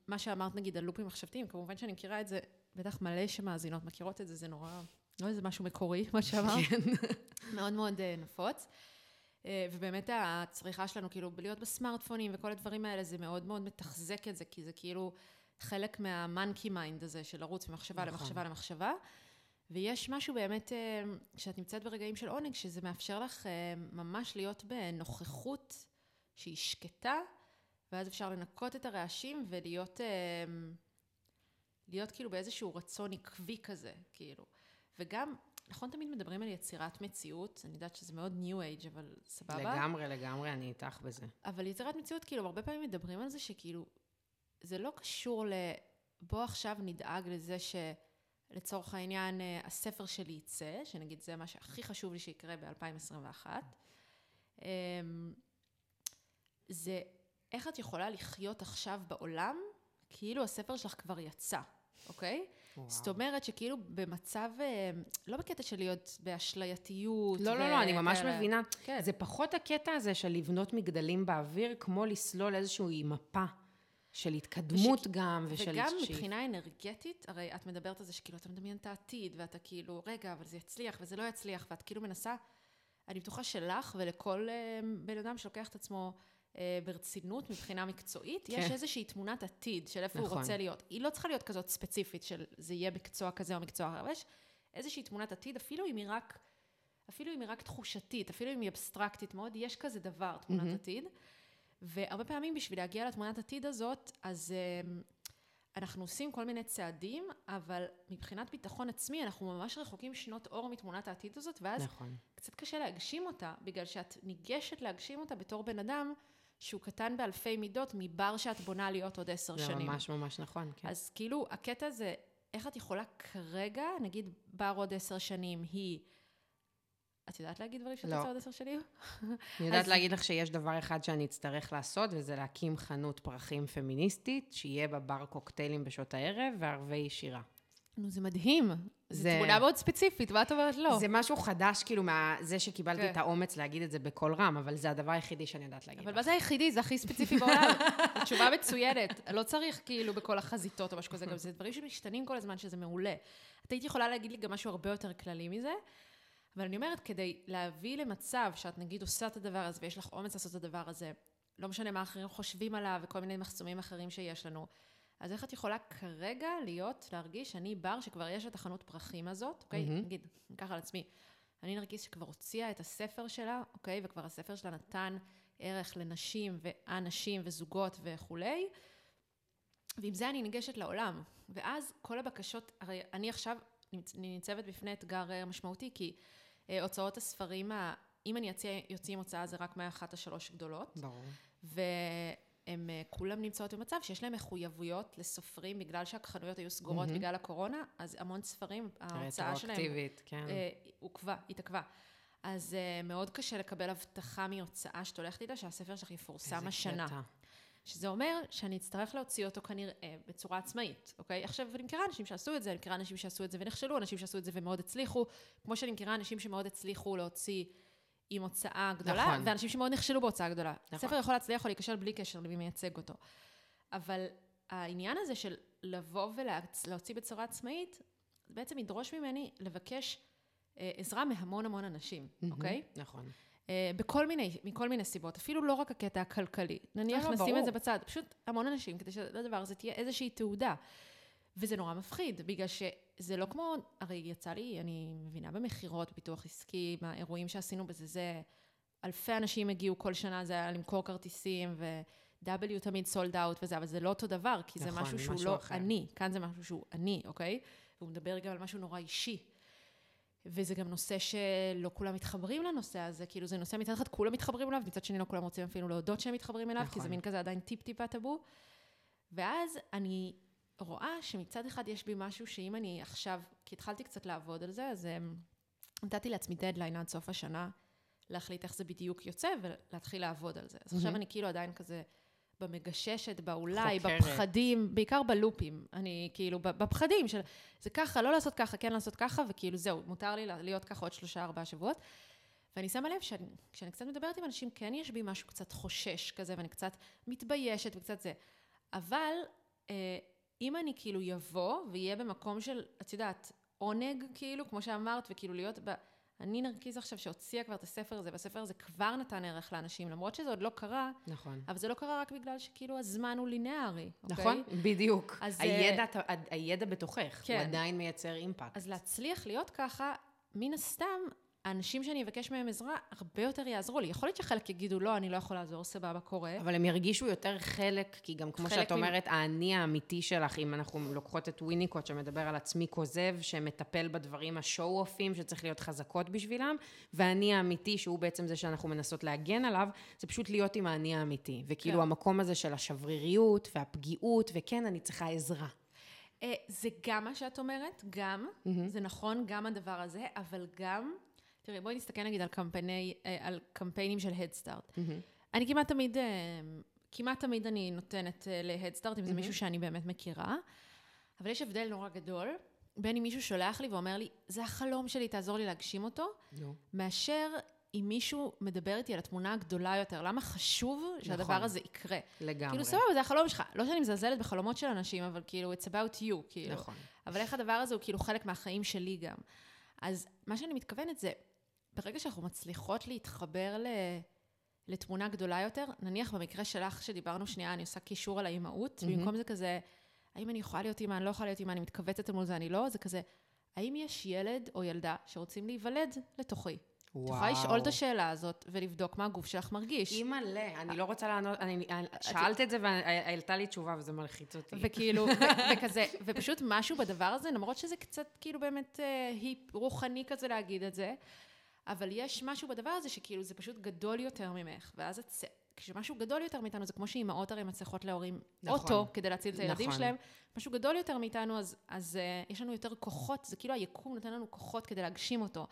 מה שאמרת נגיד על לופים מחשבתיים, כמובן שאני מכירה את זה, בטח מלא שמאזינות מכירות את זה, זה נורא, לא איזה משהו מקורי, מה שאמרת. מאוד מאוד אה, נפוץ. אה, ובאמת הצריכה שלנו, כאילו, להיות בסמארטפונים וכל הדברים האלה, זה מאוד מאוד מתחזק את זה, כי זה כאילו חלק מה monkey mind הזה של לרוץ ממחשבה נכון. למחשבה למחשבה. ויש משהו באמת, אה, כשאת נמצאת ברגעים של עונג, שזה מאפשר לך אה, ממש להיות בנוכחות שהיא שקטה, ואז אפשר לנקות את הרעשים ולהיות אה, להיות כאילו באיזשהו רצון עקבי כזה, כאילו. וגם, נכון תמיד מדברים על יצירת מציאות, אני יודעת שזה מאוד ניו אייג', אבל סבבה. לגמרי, לגמרי, אני איתך בזה. אבל יצירת מציאות, כאילו, הרבה פעמים מדברים על זה שכאילו, זה לא קשור ל... בוא עכשיו נדאג לזה שלצורך העניין אה, הספר שלי יצא, שנגיד זה מה שהכי חשוב לי שיקרה ב-2021. זה איך את יכולה לחיות עכשיו בעולם, כאילו הספר שלך כבר יצא, אוקיי? וואו. זאת אומרת שכאילו במצב, אה, לא בקטע של להיות באשלייתיות. לא, לא, לא, אני ממש וכאלה. מבינה. כן. זה פחות הקטע הזה של לבנות מגדלים באוויר, כמו לסלול איזושהי מפה של התקדמות וש- גם, ושל... וגם שאיפ- מבחינה אנרגטית, הרי את מדברת על זה שכאילו אתה מדמיין את העתיד, ואתה כאילו, רגע, אבל זה יצליח וזה לא יצליח, ואת כאילו מנסה, אני בטוחה שלך ולכל אה, בן אדם שלוקח את עצמו ברצינות מבחינה מקצועית, יש כן. איזושהי תמונת עתיד של איפה הוא נכון. רוצה להיות. היא לא צריכה להיות כזאת ספציפית של זה יהיה מקצוע כזה או מקצוע אחר, יש איזושהי תמונת עתיד, אפילו אם היא רק, אפילו אם היא רק תחושתית, אפילו אם היא אבסטרקטית מאוד, יש כזה דבר, תמונת מהמם. עתיד. והרבה פעמים בשביל להגיע לתמונת עתיד הזאת, אז אמ, אנחנו עושים כל מיני צעדים, אבל מבחינת ביטחון עצמי, אנחנו ממש רחוקים שנות אור מתמונת העתיד הזאת, ואז נכון. קצת קשה להגשים אותה, בגלל שאת ניגשת להגשים אותה בתור בן אדם שהוא קטן באלפי מידות מבר שאת בונה להיות עוד עשר זה שנים. ממש ממש נכון, כן. אז כאילו, הקטע זה, איך את יכולה כרגע, נגיד בר עוד עשר שנים, היא... את יודעת להגיד דברים שאת לא. רוצה עוד עשר שנים? אני יודעת אז- להגיד לך שיש דבר אחד שאני אצטרך לעשות, וזה להקים חנות פרחים פמיניסטית, שיהיה בה בר קוקטיילים בשעות הערב וערבי שירה. נו, זה מדהים. זו זה- תמונה מאוד ספציפית, מה את אומרת לא? זה משהו חדש, כאילו, מזה שקיבלתי כן. את האומץ להגיד את זה בקול רם, אבל זה הדבר היחידי שאני יודעת להגיד. אבל. מה זה היחידי? זה הכי ספציפי בעולם. תשובה מצוינת. לא צריך כאילו בכל החזיתות או משהו כזה, גם זה דברים שמשתנים כל הזמן, שזה מעולה. את היית יכולה להגיד לי גם משהו הרבה יותר כללי מזה, אבל אני אומרת, כדי להביא למצב שאת נגיד עושה את הדבר הזה, ויש לך אומץ לעשות את הדבר הזה, לא משנה מה אחרים חושבים עליו, וכל מיני מחסומים אחרים שיש לנו, אז איך את יכולה כרגע להיות, להרגיש, אני בר שכבר יש את החנות פרחים הזאת, אוקיי? מהמם. נגיד, ניקח על עצמי, אני נרגיס שכבר הוציאה את הספר שלה, אוקיי? וכבר הספר שלה נתן ערך לנשים ואנשים וזוגות וכולי, ועם זה אני ניגשת לעולם. ואז כל הבקשות, הרי אני עכשיו אני ניצבת בפני אתגר אה, משמעותי, כי אה, הוצאות הספרים, אם אני אציע, יוצאים הוצאה זה רק מאחת השלוש גדולות, ברור. והם אה, כולם נמצאות במצב שיש להם מחויבויות לסופרים, בגלל שהחנויות היו סגורות מהמם. בגלל הקורונה, אז המון ספרים, ההוצאה שלהם רטרואקטיבית, כן. אה, עוכבה, התעכבה. אז אה, מאוד קשה לקבל הבטחה מהוצאה שאת הולכת איתה, שהספר שלך יפורסם השנה. קטע. שזה אומר שאני אצטרך להוציא אותו כנראה בצורה עצמאית, אוקיי? עכשיו, אני מכירה אנשים שעשו את זה, אני מכירה אנשים שעשו את זה ונכשלו, אנשים שעשו את זה ומאוד הצליחו, כמו שאני מכירה אנשים שמאוד הצליחו להוציא עם הוצאה גדולה, נכון. ואנשים שמאוד נכשלו בהוצאה גדולה. נכון. ספר יכול להצליח או להיכשל בלי קשר למי מייצג אותו. אבל העניין הזה של לבוא ולהוציא בצורה עצמאית, זה בעצם ידרוש ממני לבקש אה, עזרה מהמון המון אנשים, אוקיי? נכון. אה, בכל מיני, מכל מיני סיבות, אפילו לא רק הקטע הכלכלי. נניח לא, נשים ברור. את זה בצד, פשוט המון אנשים, כדי שלדבר הזה תהיה איזושהי תעודה. וזה נורא מפחיד, בגלל שזה לא כמו, הרי יצא לי, אני מבינה במכירות, בפיתוח עסקי, מהאירועים שעשינו בזה, זה אלפי אנשים הגיעו כל שנה, זה היה למכור כרטיסים, ו-W תמיד סולד אאוט וזה, אבל זה לא אותו דבר, כי זה נכון, משהו שהוא משהו לא אחר. אני, כאן זה משהו שהוא אני, אוקיי? והוא מדבר גם על משהו נורא אישי. וזה גם נושא שלא כולם מתחברים לנושא הזה, כאילו זה נושא מצד אחד כולם מתחברים אליו, מצד שני לא כולם רוצים אפילו להודות שהם מתחברים אליו, כי זה נכון. מין כזה עדיין טיפ-טיפה טאבו. ואז אני רואה שמצד אחד יש בי משהו שאם אני עכשיו, כי התחלתי קצת לעבוד על זה, אז אמ, נתתי לעצמי דדליין עד סוף השנה, להחליט איך זה בדיוק יוצא ולהתחיל לעבוד על זה. אז עכשיו. אני כאילו עדיין כזה במגששת, באולי, חוקרת. בפחדים, בעיקר בלופים. אני כאילו בפחדים של זה ככה, לא לעשות ככה, כן לעשות ככה, וכאילו זהו, מותר לי להיות ככה עוד שלושה, ארבעה שבועות. ואני שמה לב שאני, כשאני קצת מדברת עם אנשים, כן יש בי משהו קצת חושש כזה, ואני קצת מתביישת וקצת זה. אבל אה, אם אני כאילו יבוא ויהיה במקום של, את יודעת, עונג, כאילו, כמו שאמרת, וכאילו להיות ב... אני נרקיז עכשיו שהוציאה כבר את הספר הזה, והספר הזה כבר נתן ערך לאנשים, למרות שזה עוד לא קרה, נכון. אבל זה לא קרה רק בגלל שכאילו הזמן הוא לינארי, אוקיי? נכון, בדיוק. אז, הידע, הידע בתוכך, כן. הוא עדיין מייצר אימפקט. אז להצליח להיות ככה, מן הסתם, האנשים שאני אבקש מהם עזרה, הרבה יותר יעזרו לי. יכול להיות שחלק יגידו, לא, אני לא יכול לעזור, סבבה, קורה. אבל הם ירגישו יותר חלק, כי גם כמו שאת אומרת, האני האמיתי שלך, אם אנחנו לוקחות את וויניקוט שמדבר על עצמי כוזב, שמטפל בדברים השואו-אופים שצריך להיות חזקות בשבילם, והאני האמיתי, שהוא בעצם זה שאנחנו מנסות להגן עליו, זה פשוט להיות עם האני האמיתי. וכאילו כן. המקום הזה של השבריריות והפגיעות, וכן, אני צריכה עזרה. אה, זה גם מה שאת אומרת, גם, זה נכון, גם הדבר הזה, אבל גם, תראי, בואי נסתכל נגיד על, קמפייני, אה, על קמפיינים של הדסטארט. אני כמעט תמיד, אה, כמעט תמיד אני נותנת להדסטארט, אם זה מישהו שאני באמת מכירה, אבל יש הבדל נורא גדול בין אם מישהו שולח לי ואומר לי, זה החלום שלי, תעזור לי להגשים אותו, נו. מאשר אם מישהו מדבר איתי על התמונה הגדולה יותר. למה חשוב שהדבר נכון. הזה יקרה? לגמרי. כאילו, סבבה, זה החלום שלך. לא שאני מזלזלת בחלומות של אנשים, אבל כאילו, it's about you, כאילו. נכון. אבל איך הדבר הזה הוא כאילו חלק מהחיים שלי גם. אז מה שאני מתכוונת זה, ברגע שאנחנו מצליחות להתחבר ל... לתמונה גדולה יותר, נניח במקרה שלך שדיברנו שנייה, אני עושה קישור על האימהות, מהמם. במקום זה כזה, האם אני יכולה להיות אימא, אני לא יכולה להיות אימא, אני מתכווצת מול זה, אני לא, זה כזה, האם יש ילד או ילדה שרוצים להיוולד לתוכי? את יכולה לשאול את השאלה הזאת ולבדוק מה הגוף שלך מרגיש. אימא'לה, אני לא רוצה לענות, אני, אני- שאלת את זה והעלתה לי תשובה וזה מלחיץ אותי. וכאילו, וכזה, ופשוט משהו בדבר הזה, למרות שזה קצת כאילו באמת אה, היפ, רוחני כזה להגיד את זה, אבל יש משהו בדבר הזה שכאילו זה פשוט גדול יותר ממך, ואז את... כשמשהו גדול יותר מאיתנו, זה כמו שאימהות הרי מצליחות להורים נכון. אוטו כדי להציל את הילדים נכון. שלהם, משהו גדול יותר מאיתנו, אז, אז uh, יש לנו יותר כוחות, זה כאילו היקום נותן לנו כוחות כדי להגשים אותו.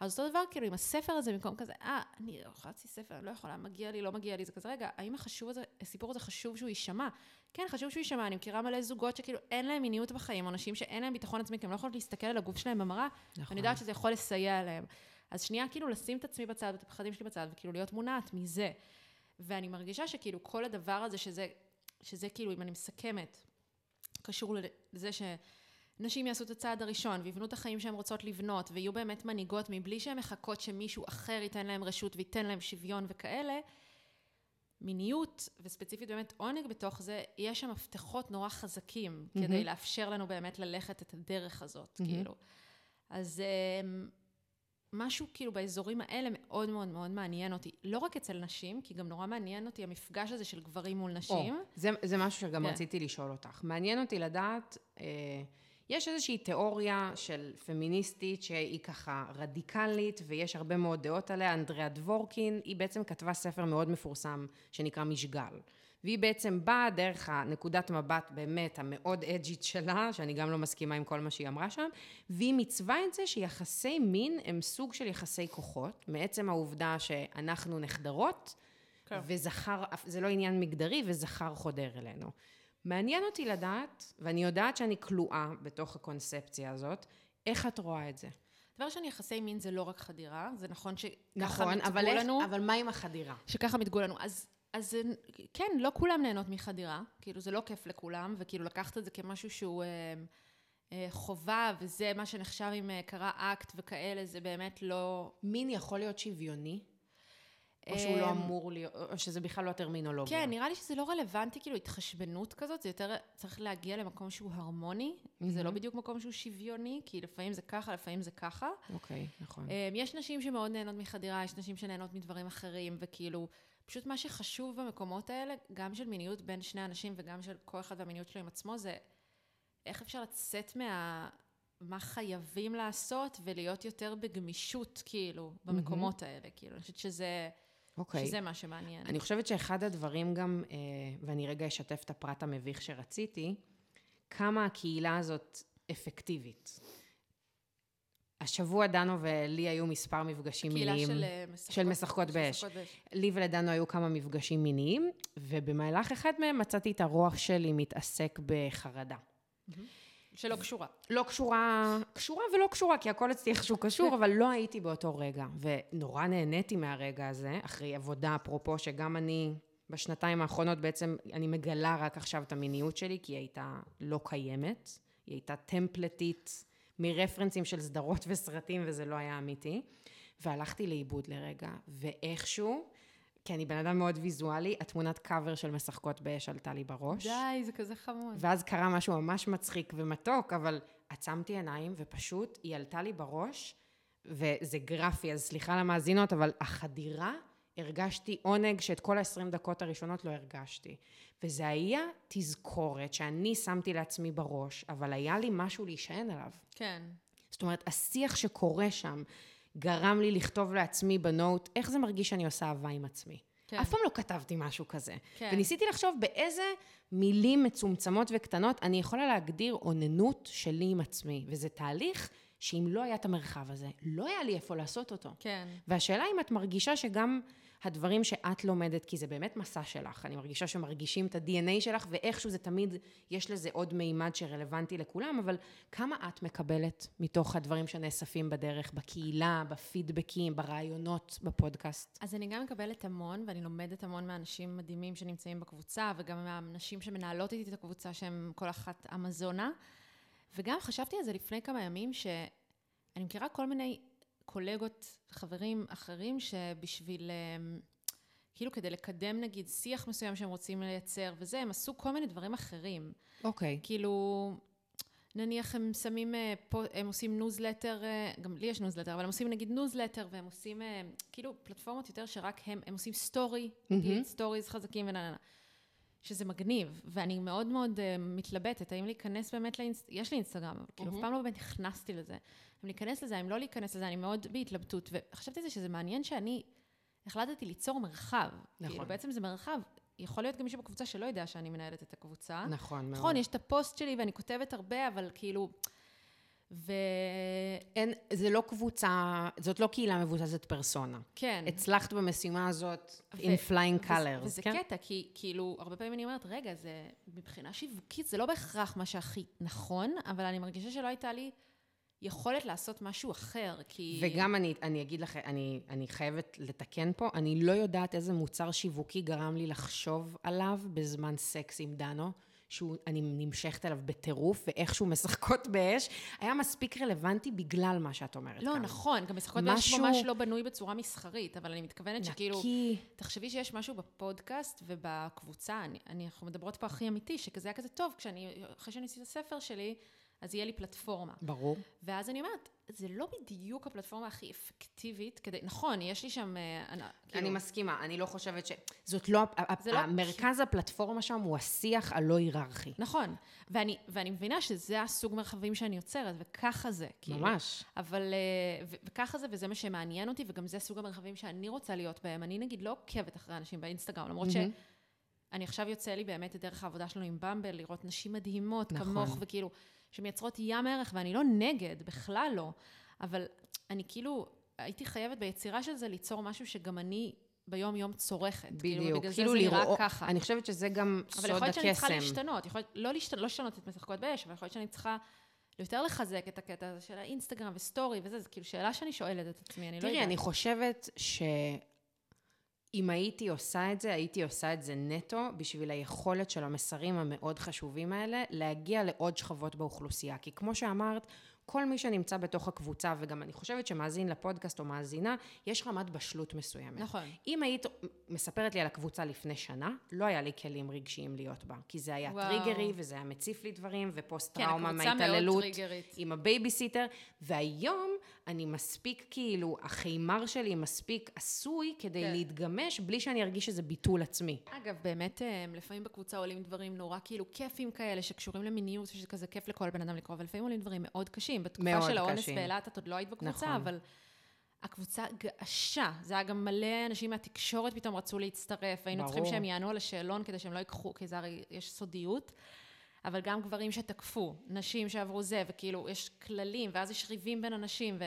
אז אותו דבר, כאילו, עם הספר הזה, במקום כזה, אה, אני לא להוציא ספר, אני לא יכולה, מגיע לי, לא מגיע לי, זה כזה, רגע, האם החשוב הזה, הסיפור הזה חשוב שהוא יישמע? כן, חשוב שהוא יישמע, אני מכירה מלא זוגות שכאילו אין להם מיניות בחיים, אנשים שאין להם ביטחון עצמי, כי הם לא יכולות להסתכל על הגוף שלהם במראה, נכון. ואני יודעת שזה יכול לסייע להם. אז שנייה, כאילו, לשים את עצמי בצד, ואת הפחדים שלי בצד, וכאילו להיות מונעת מזה. ואני מרגישה שכאילו כל הדבר הזה, שזה, שזה כאילו, אם אני מסכמת, קשור לזה שנשים יעשו את הצעד הראשון, ויבנו את החיים שהן רוצות לבנות, ויהיו באמת מנהיגות, מבלי שהן מחכות שמישהו אחר ייתן להן רשות וייתן להן שוויון וכאלה, מיניות, וספציפית באמת עונג בתוך זה, יש שם מפתחות נורא חזקים, mm-hmm. כדי לאפשר לנו באמת ללכת את הדרך הזאת, mm-hmm. כאילו. אז אמ, משהו כאילו באזורים האלה מאוד מאוד מאוד מעניין אותי. לא רק אצל נשים, כי גם נורא מעניין אותי המפגש הזה של גברים מול נשים. או, זה, זה משהו שגם כן. רציתי לשאול אותך. מעניין אותי לדעת, אה, יש איזושהי תיאוריה של פמיניסטית שהיא ככה רדיקלית, ויש הרבה מאוד דעות עליה. אנדריאה דבורקין, היא בעצם כתבה ספר מאוד מפורסם שנקרא משגל. והיא בעצם באה דרך הנקודת מבט באמת המאוד אג'ית שלה, שאני גם לא מסכימה עם כל מה שהיא אמרה שם, והיא מצווה את זה שיחסי מין הם סוג של יחסי כוחות, מעצם העובדה שאנחנו נחדרות, כן. וזכר, זה לא עניין מגדרי, וזכר חודר אלינו. מעניין אותי לדעת, ואני יודעת שאני כלואה בתוך הקונספציה הזאת, איך את רואה את זה? דבר ראשון, יחסי מין זה לא רק חדירה, זה נכון שככה נכון, מתגו אבל, לנו, אבל מה עם החדירה? שככה מתגו לנו. אז, אז כן, לא כולם נהנות מחדירה, כאילו זה לא כיף לכולם, וכאילו לקחת את זה כמשהו שהוא אה, אה, חובה, וזה מה שנחשב אם אה, קרה אקט וכאלה, זה באמת לא... מין יכול להיות שוויוני? או שהוא לא אמ, אמור להיות, או שזה בכלל לא טרמינולוגיה? כן, נראה לי שזה לא רלוונטי, כאילו התחשבנות כזאת, זה יותר צריך להגיע למקום שהוא הרמוני, זה לא בדיוק מקום שהוא שוויוני, כי לפעמים זה ככה, לפעמים זה ככה. אוקיי, נכון. אמ, יש נשים שמאוד נהנות מחדירה, יש נשים שנהנות מדברים אחרים, וכאילו, פשוט מה שחשוב במקומות האלה, גם של מיניות בין שני אנשים וגם של כל אחד והמיניות שלו עם עצמו, זה איך אפשר לצאת מה... מה חייבים לעשות ולהיות יותר בגמישות, כאילו, במקומות האלה. כאילו, אני חושבת שזה, אוקיי. שזה מה שמעניין. אני חושבת שאחד הדברים גם, אה, ואני רגע אשתף את הפרט המביך שרציתי, כמה הקהילה הזאת אפקטיבית. השבוע דנו ולי היו מספר מפגשים קהילה מיניים. של, אה, משחקות, של משחקות באש. משחקות באש. לי ולדנו היו כמה מפגשים מיניים, ובמהלך אחד מהם מצאתי את הרוח שלי מתעסק בחרדה. שלא קשורה. לא קשורה, קשורה ולא קשורה, כי הכל אצלי איכשהו קשור, אבל לא הייתי באותו רגע. ונורא נהניתי מהרגע הזה, אחרי עבודה, אפרופו, שגם אני, בשנתיים האחרונות בעצם, אני מגלה רק עכשיו את המיניות שלי, כי היא הייתה לא קיימת. היא הייתה טמפלטית מרפרנסים של סדרות וסרטים, וזה לא היה אמיתי. והלכתי לאיבוד לרגע, ואיכשהו, כי אני בן אדם מאוד ויזואלי, התמונת קאבר של משחקות באש עלתה לי בראש. די, זה כזה חמוד. ואז קרה משהו ממש מצחיק ומתוק, אבל עצמתי עיניים ופשוט היא עלתה לי בראש, וזה גרפי, אז סליחה למאזינות, אבל החדירה, הרגשתי עונג שאת כל ה-20 דקות הראשונות לא הרגשתי. וזה היה תזכורת שאני שמתי לעצמי בראש, אבל היה לי משהו להישען עליו. כן. זאת אומרת, השיח שקורה שם גרם לי לכתוב לעצמי בנוט, איך זה מרגיש שאני עושה אהבה עם עצמי. כן. אף פעם לא כתבתי משהו כזה. כן. וניסיתי לחשוב באיזה מילים מצומצמות וקטנות אני יכולה להגדיר אוננות שלי עם עצמי. וזה תהליך שאם לא היה את המרחב הזה, לא היה לי איפה לעשות אותו. כן. והשאלה אם את מרגישה שגם הדברים שאת לומדת, כי זה באמת מסע שלך, אני מרגישה שמרגישים את ה-DNA שלך, ואיכשהו זה תמיד, יש לזה עוד מימד שרלוונטי לכולם, אבל כמה את מקבלת מתוך הדברים שנאספים בדרך, בקהילה, בפידבקים, ברעיונות, בפודקאסט? אז אני גם מקבלת המון, ואני לומדת המון מאנשים מדהימים שנמצאים בקבוצה, וגם מהנשים שמנהלות איתי את הקבוצה, שהן כל אחת אמזונה. וגם חשבתי על זה לפני כמה ימים, שאני מכירה כל מיני קולגות, חברים אחרים, שבשביל, אמ, כאילו כדי לקדם נגיד שיח מסוים שהם רוצים לייצר וזה, הם עשו כל מיני דברים אחרים. אוקיי. כאילו, נניח הם שמים, אה, הם עושים ניוזלטר, אה, גם לי יש ניוזלטר, אבל הם עושים נגיד ניוזלטר, והם עושים אה, כאילו פלטפורמות יותר שרק הם, הם עושים סטורי, נגיד סטוריז חזקים ונה שזה מגניב, ואני מאוד מאוד אה, מתלבטת, האם להיכנס באמת לאינסט... יש לי אינסטגרם, אבל כאילו אף פעם לא באמת נכנסתי לזה. אם להיכנס לזה, אם לא להיכנס לזה, אני מאוד בהתלבטות, וחשבתי על זה שזה מעניין שאני החלטתי ליצור מרחב. נכון. כאילו, בעצם זה מרחב. יכול להיות גם מישהו בקבוצה שלא יודע שאני מנהלת את הקבוצה. נכון, מאוד. נכון, יש את הפוסט שלי ואני כותבת הרבה, אבל כאילו... ו... אין, זה לא קבוצה, זאת לא קהילה מבוססת פרסונה. כן. הצלחת במשימה הזאת ו- in flying וזה- colors. וזה כן? קטע, כי כאילו, הרבה פעמים אני אומרת, רגע, זה מבחינה שיווקית, זה לא בהכרח מה שהכי נכון, אבל אני מרגישה שלא הייתה לי יכולת לעשות משהו אחר, כי... וגם אני, אני אגיד לך, אני, אני חייבת לתקן פה, אני לא יודעת איזה מוצר שיווקי גרם לי לחשוב עליו בזמן סקס עם דנו, שאני נמשכת אליו בטירוף, ואיכשהו משחקות באש, היה מספיק רלוונטי בגלל מה שאת אומרת לא, כאן. נכון, גם משחקות באש משהו- ממש לא בנוי בצורה מסחרית, אבל אני מתכוונת שכאילו... נקי. תחשבי שיש משהו בפודקאסט ובקבוצה, אני, אני, אנחנו מדברות פה הכי אמיתי, שכזה היה כזה טוב, כשאני, אחרי שאני עשיתי את הספר שלי, אז יהיה לי פלטפורמה. ברור. ואז אני אומרת, זה לא בדיוק הפלטפורמה הכי אפקטיבית כדי, נכון, יש לי שם, אה, אני, כאילו, אני מסכימה, אני לא חושבת ש... זאת לא... זה לא- המרכז הפלטפורמה שם הוא השיח הלא היררכי. נכון, ואני, ואני מבינה שזה הסוג מרחבים שאני יוצרת, וככה זה, כאילו. ממש. אבל, אה, וככה זה, וזה מה שמעניין אותי, וגם זה סוג המרחבים שאני רוצה להיות בהם. אני נגיד לא עוקבת אחרי אנשים באינסטגרם, למרות מהמם. שאני עכשיו יוצא לי באמת דרך העבודה שלנו עם במבל, לראות נשים מדהימות נכון. כמוך, וכאילו, שמייצרות ים ערך, ואני לא נגד, בכלל לא. אבל אני כאילו, הייתי חייבת ביצירה של זה ליצור משהו שגם אני ביום-יום צורכת. כאילו, בדיוק. ובגלל כאילו זה זה נראה. ככה. אני חושבת שזה גם אבל סוד יכול להיות שאני צריכה הקסם. להשתנות, יכול להיות, לא, להשת, לא לשנות את משחקות באש, אבל יכול להיות שאני צריכה יותר לחזק את הקטע הזה של האינסטגרם וסטורי וזה, זה כאילו שאלה שאני שואלת את עצמי, אני לא תראי, יודעת. אני חושבת שאם הייתי עושה את זה, הייתי עושה את זה נטו בשביל היכולת של המסרים המאוד חשובים האלה להגיע לעוד שכבות באוכלוסייה. כי כמו שאמרת, כל מי שנמצא בתוך הקבוצה, וגם אני חושבת שמאזין לפודקאסט או מאזינה, יש רמת בשלות מסוימת. נכון. אם היית מספרת לי על הקבוצה לפני שנה, לא היה לי כלים רגשיים להיות בה. כי זה היה וואו. טריגרי, וזה היה מציף לי דברים, ופוסט כן, טראומה מההתעללות. עם הבייביסיטר, והיום אני מספיק, כאילו, החימר שלי מספיק עשוי כדי כן. להתגמש בלי שאני ארגיש שזה ביטול עצמי. אגב, באמת, אה, לפעמים בקבוצה עולים דברים נורא כאילו כיפים כאלה, שקשורים למיניות, שזה כזה כיף לכל בן אדם לקרוא, אבל לפעמים עולים דברים מאוד קשים. בתקופה מאוד של האונס קשים. באילת, את עוד לא היית בקבוצה, נכון. אבל הקבוצה געשה. זה היה גם מלא אנשים מהתקשורת פתאום רצו להצטרף, היינו צריכים ברור. שהם יענו על השאלון כדי שהם לא ייקחו, כי זה הרי, יש סודיות. אבל גם גברים שתקפו, נשים שעברו זה, וכאילו, יש כללים, ואז יש ריבים בין אנשים, ו...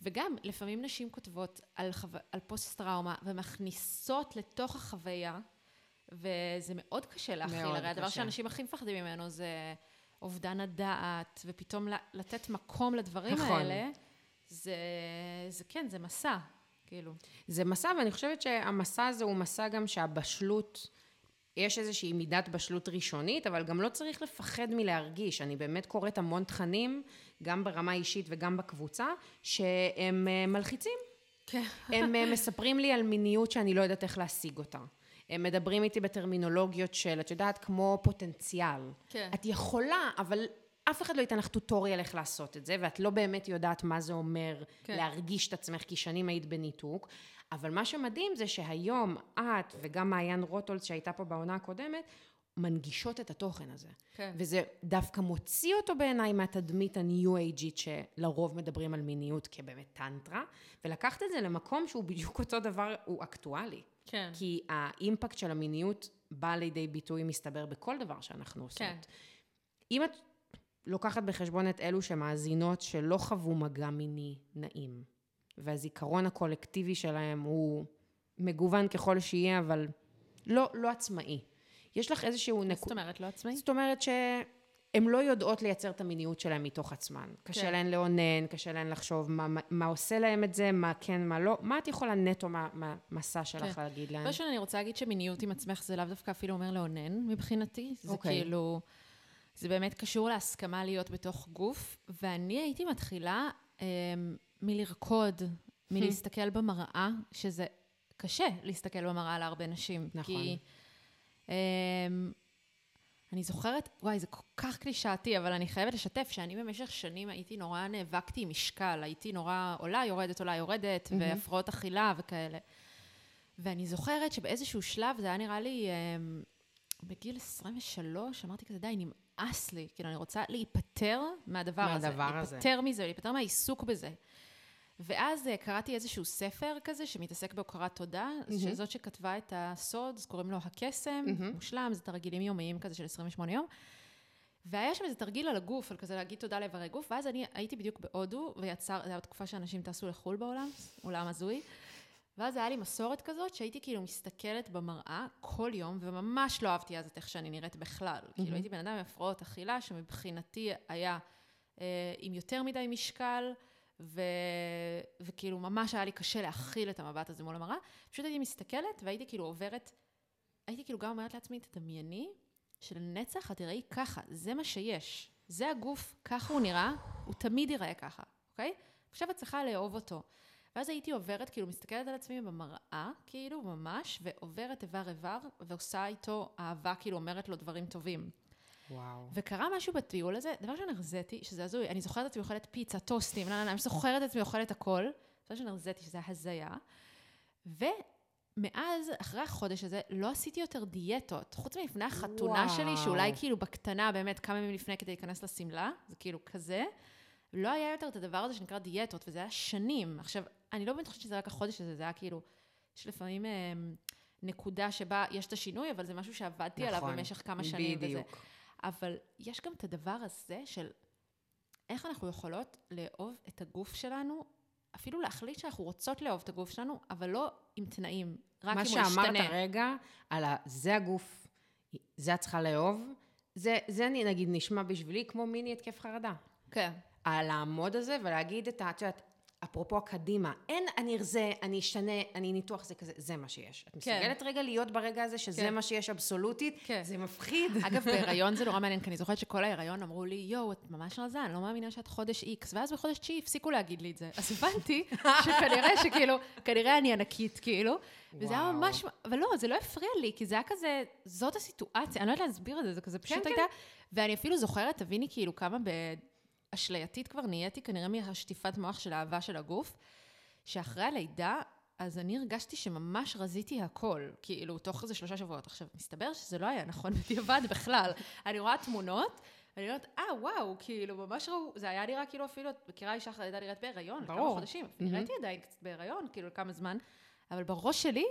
וגם, לפעמים נשים כותבות על, חו... על פוסט-טראומה, ומכניסות לתוך החוויה, וזה מאוד קשה להכיל. הרי הדבר. שאנשים הכי מפחדים ממנו זה אובדן הדעת, ופתאום לתת מקום לדברים נכון. האלה, זה, זה כן, זה מסע, כאילו. זה מסע, ואני חושבת שהמסע הזה הוא מסע גם שהבשלות, יש איזושהי מידת בשלות ראשונית, אבל גם לא צריך לפחד מלהרגיש. אני באמת קוראת המון תכנים, גם ברמה האישית וגם בקבוצה, שהם אה, מלחיצים. כן. הם אה, מספרים לי על מיניות שאני לא יודעת איך להשיג אותה. הם מדברים איתי בטרמינולוגיות של, את יודעת, כמו פוטנציאל. כן. את יכולה, אבל אף אחד לא ייתן לך טוטוריאל איך לעשות את זה, ואת לא באמת יודעת מה זה אומר כן. להרגיש את עצמך, כי שנים היית בניתוק. אבל מה שמדהים זה שהיום את וגם מעיין רוטולס שהייתה פה בעונה הקודמת, מנגישות את התוכן הזה. כן. וזה דווקא מוציא אותו בעיניי מהתדמית הניו אייג'ית שלרוב מדברים על מיניות כבאמת טנטרה, ולקחת את זה למקום שהוא בדיוק אותו דבר, הוא אקטואלי. כן. כי האימפקט של המיניות בא לידי ביטוי, מסתבר, בכל דבר שאנחנו עושות. כן. אם את לוקחת בחשבון את אלו שמאזינות שלא חוו מגע מיני נעים, והזיכרון הקולקטיבי שלהם הוא מגוון ככל שיהיה, אבל לא, לא עצמאי. יש לך איזשהו זאת נקודה... אומרת, לא עצמאי? זאת אומרת שהן לא יודעות לייצר את המיניות שלהן מתוך עצמן. קשה כן. להן לאונן, קשה להן לחשוב מה, מה, מה עושה להן את זה, מה כן, מה לא. מה את יכולה נטו מה- מהמסע שלך כן. להגיד להן? ראשון, אני רוצה להגיד שמיניות עם עצמך זה לאו דווקא אפילו אומר לאונן מבחינתי. זה אוקיי. כאילו, זה באמת קשור להסכמה להיות בתוך גוף, ואני הייתי מתחילה אה, מלרקוד, מלהסתכל במראה, שזה קשה להסתכל במראה להרבה נשים. נכון. כי אה, אני זוכרת, וואי, זה כל כך קלישאתי, אבל אני חייבת לשתף שאני במשך שנים הייתי נורא נאבקתי עם משקל, הייתי נורא עולה, יורדת, עולה, יורדת, והפרעות אכילה וכאלה. ואני זוכרת שבאיזשהו שלב, זה היה נראה לי אמ, בגיל 23, אמרתי כזה, די, נמאס לי. כאילו, אני רוצה להיפטר מהדבר הזה. מהדבר הזה. להיפטר מזה, להיפטר מהעיסוק בזה. ואז אה, קראתי איזשהו ספר כזה שמתעסק בהוקרת תודה, שזאת שכתבה את הסוד, אז קוראים לו הקסם, מושלם, זה תרגילים יומיים כזה של 28 יום. והיה שם איזה תרגיל על הגוף, על כזה להגיד תודה לאיברי גוף, ואז אני הייתי בדיוק בהודו, ויצר, זו הייתה תקופה שאנשים טסו לחו"ל בעולם, עולם הזוי. ואז היה לי מסורת כזאת, שהייתי כאילו מסתכלת במראה כל יום, וממש לא אהבתי אז את איך שאני נראית בכלל. כאילו הייתי בן אדם עם הפרעות אכילה, שמבחינתי היה אה, עם יותר מדי משקל, ו... וכאילו ממש היה לי קשה להכיל את המבט הזה מול המראה. פשוט הייתי מסתכלת, והייתי כאילו עוברת, הייתי כאילו גם אומרת לעצמי, תדמייני שלנצח את תראי ככה, זה מה שיש. זה הגוף, ככה הוא נראה, הוא תמיד ייראה ככה, אוקיי? עכשיו את צריכה לאהוב אותו. ואז הייתי עוברת, כאילו, מסתכלת על עצמי במראה, כאילו, ממש, ועוברת איבר איבר, ועושה איתו אהבה, כאילו, אומרת לו דברים טובים. וואו. וקרה משהו בטיול הזה, דבר ראשון הרזיתי, שזה הזוי, אני זוכרת את עצמי אוכלת פיצה, טוסטים, לא, לא, לא, אני זוכרת את עצמי אוכלת הכל, דבר ראשון הרזיתי, שזה הזיה. ומאז, אחרי החודש הזה, לא עשיתי יותר דיאטות, חוץ מלפני החתונה וואו. שלי, שאולי כאילו בקטנה, באמת, כמה ימים לפני כדי להיכנס לשמלה, זה כאילו כזה. לא היה יותר את הדבר הזה שנקרא דיאטות, וזה היה שנים. עכשיו, אני לא באמת חושבת שזה רק החודש הזה, זה היה כאילו, יש לפעמים אה, נקודה שבה יש את השינוי, אבל זה משהו שעבדתי עליו נכון, במשך כמה שנים. וזה. אבל יש גם את הדבר הזה של איך אנחנו יכולות לאהוב את הגוף שלנו, אפילו להחליט שאנחנו רוצות לאהוב את הגוף שלנו, אבל לא עם תנאים, רק מה אם הוא ישתנה. שאמרת הרגע, על ה... זה הגוף, זה את צריכה לאהוב, זה, זה נגיד נשמע בשבילי כמו מיני התקף חרדה. כן. על לעמוד הזה ולהגיד את ה... את יודעת, אפרופו הקדימה, אין אני ארזה, אני אשתנה, אני ניתוח, זה כזה, זה מה שיש. את כן. מסוגלת רגע להיות ברגע הזה שזה כן. מה שיש אבסולוטית? כן. זה מפחיד. אגב, בהיריון זה נורא מעניין, כי אני זוכרת שכל ההיריון אמרו לי, יואו, את ממש רזה, אני לא מאמינה שאת חודש איקס, ואז בחודש תשיעי הפסיקו להגיד לי את זה. אז הבנתי שכנראה שכאילו, כנראה אני ענקית, כאילו. וזה היה וואו. ממש, אבל לא, זה לא הפריע לי, כי זה היה כזה, זאת הסיטואציה, אני לא יודעת להסביר את זה, זה כזה פשוט כן. הייתה, ואני אפילו זוכרת, תביני כאילו כמה באשלייתית כבר נהייתי, כנראה מהשטיפת מוח של האהבה של הגוף, שאחרי הלידה, אז אני הרגשתי שממש רזיתי הכל, כאילו, תוך איזה שלושה שבועות. עכשיו, מסתבר שזה לא היה נכון בדיעבד בכלל. אני רואה תמונות, ואני אומרת, אה, וואו, כאילו, ממש ראו, זה היה נראה כאילו אפילו, את מכירה אישה אחת הייתה נראית בהיריון, כמה ברור. חודשים. נראיתי עדיין קצת בהיריון, כאילו, כמה זמן, אבל בראש שלי,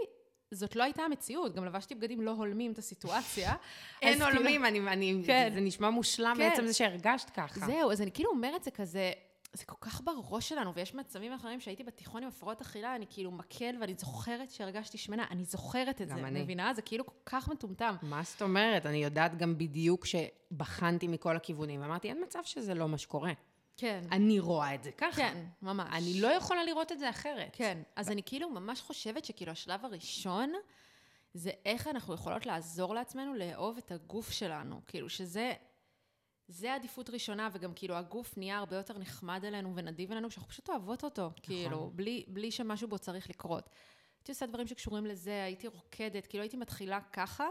זאת לא הייתה המציאות, גם לבשתי בגדים לא הולמים את הסיטואציה. אין כאילו- עולמים, אני, אני, כן. זה נשמע מושלם כן. בעצם זה שהרגשת ככה. זהו, אז אני כאילו אומרת, זה כזה, זה כל כך בראש שלנו, ויש מצבים אחרים שהייתי בתיכון עם הפרעות אכילה, אני כאילו מקל, ואני זוכרת שהרגשתי שמנה, אני זוכרת את זה, אני. מבינה? זה כאילו כל כך מטומטם. מה זאת אומרת? אני יודעת גם בדיוק שבחנתי מכל הכיוונים, ואמרתי, אין מצב שזה לא מה שקורה. כן. אני רואה את זה ככה. כן, ממש. אני לא יכולה לראות את זה אחרת. כן, אז אני כאילו ממש חושבת שכאילו השלב הראשון, זה איך אנחנו יכולות לעזור לעצמנו לאהוב את הגוף שלנו. כאילו שזה, זה עדיפות ראשונה, וגם כאילו הגוף נהיה הרבה יותר נחמד אלינו ונדיב אלינו, כשאנחנו פשוט אוהבות אותו. נכון. כאילו, בלי, בלי שמשהו בו צריך לקרות. הייתי עושה דברים שקשורים לזה, הייתי רוקדת, כאילו הייתי מתחילה ככה,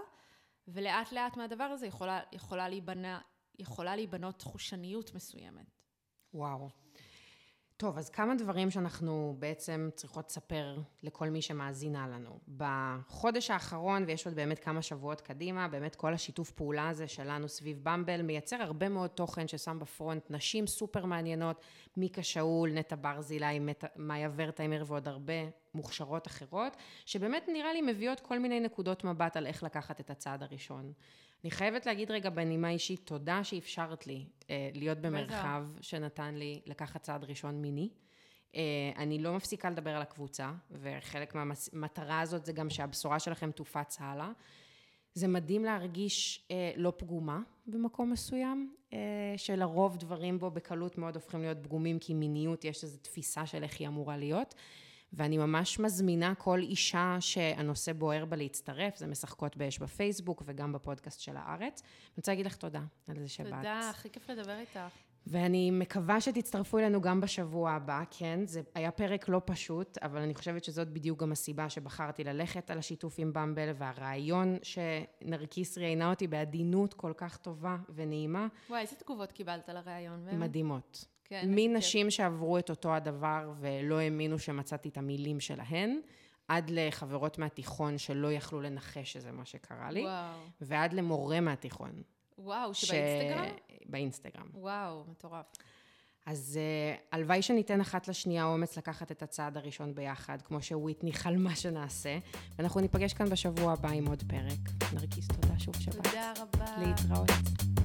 ולאט לאט מהדבר הזה יכולה, יכולה, להיבנה, יכולה להיבנות חושניות מסוימת. וואו. טוב, אז כמה דברים שאנחנו בעצם צריכות לספר לכל מי שמאזינה לנו. בחודש האחרון, ויש עוד באמת כמה שבועות קדימה, באמת כל השיתוף פעולה הזה שלנו סביב במבל מייצר הרבה מאוד תוכן ששם בפרונט נשים סופר מעניינות, מיקה שאול, נטע ברזילי, מאיה ורטהיימר ועוד הרבה מוכשרות אחרות, שבאמת נראה לי מביאות כל מיני נקודות מבט על איך לקחת את הצעד הראשון. אני חייבת להגיד רגע בנימה אישית, תודה שאפשרת לי אה, להיות במרחב שנתן לי לקחת צעד ראשון מיני. אה, אני לא מפסיקה לדבר על הקבוצה, וחלק מהמטרה הזאת זה גם שהבשורה שלכם תופץ הלאה. זה מדהים להרגיש אה, לא פגומה במקום מסוים, אה, שלרוב דברים בו בקלות מאוד הופכים להיות פגומים, כי מיניות יש איזו תפיסה של איך היא אמורה להיות. ואני ממש מזמינה כל אישה שהנושא בוער בה להצטרף, זה משחקות באש בפייסבוק וגם בפודקאסט של הארץ. אני רוצה להגיד לך תודה על זה שבאת. תודה, הכי כיף לדבר איתך. ואני מקווה שתצטרפו אלינו גם בשבוע הבא, כן, זה היה פרק לא פשוט, אבל אני חושבת שזאת בדיוק גם הסיבה שבחרתי ללכת על השיתוף עם במבל, והרעיון שנרקיס ראיינה אותי בעדינות כל כך טובה ונעימה. וואי, איזה תגובות קיבלת על הרעיון? באמת? מדהימות. כן, מנשים שעברו את אותו הדבר ולא האמינו שמצאתי את המילים שלהן, עד לחברות מהתיכון שלא יכלו לנחש שזה מה שקרה לי, וואו. ועד למורה מהתיכון. וואו, שבאינסטגרם? באינסטגרם. וואו, מטורף. אז uh, הלוואי שניתן אחת לשנייה אומץ לקחת את הצעד הראשון ביחד, כמו שוויטני חלמה שנעשה, ואנחנו ניפגש כאן בשבוע הבא עם עוד פרק. נרקיס, תודה שוב שבאת. תודה רבה. להתראות.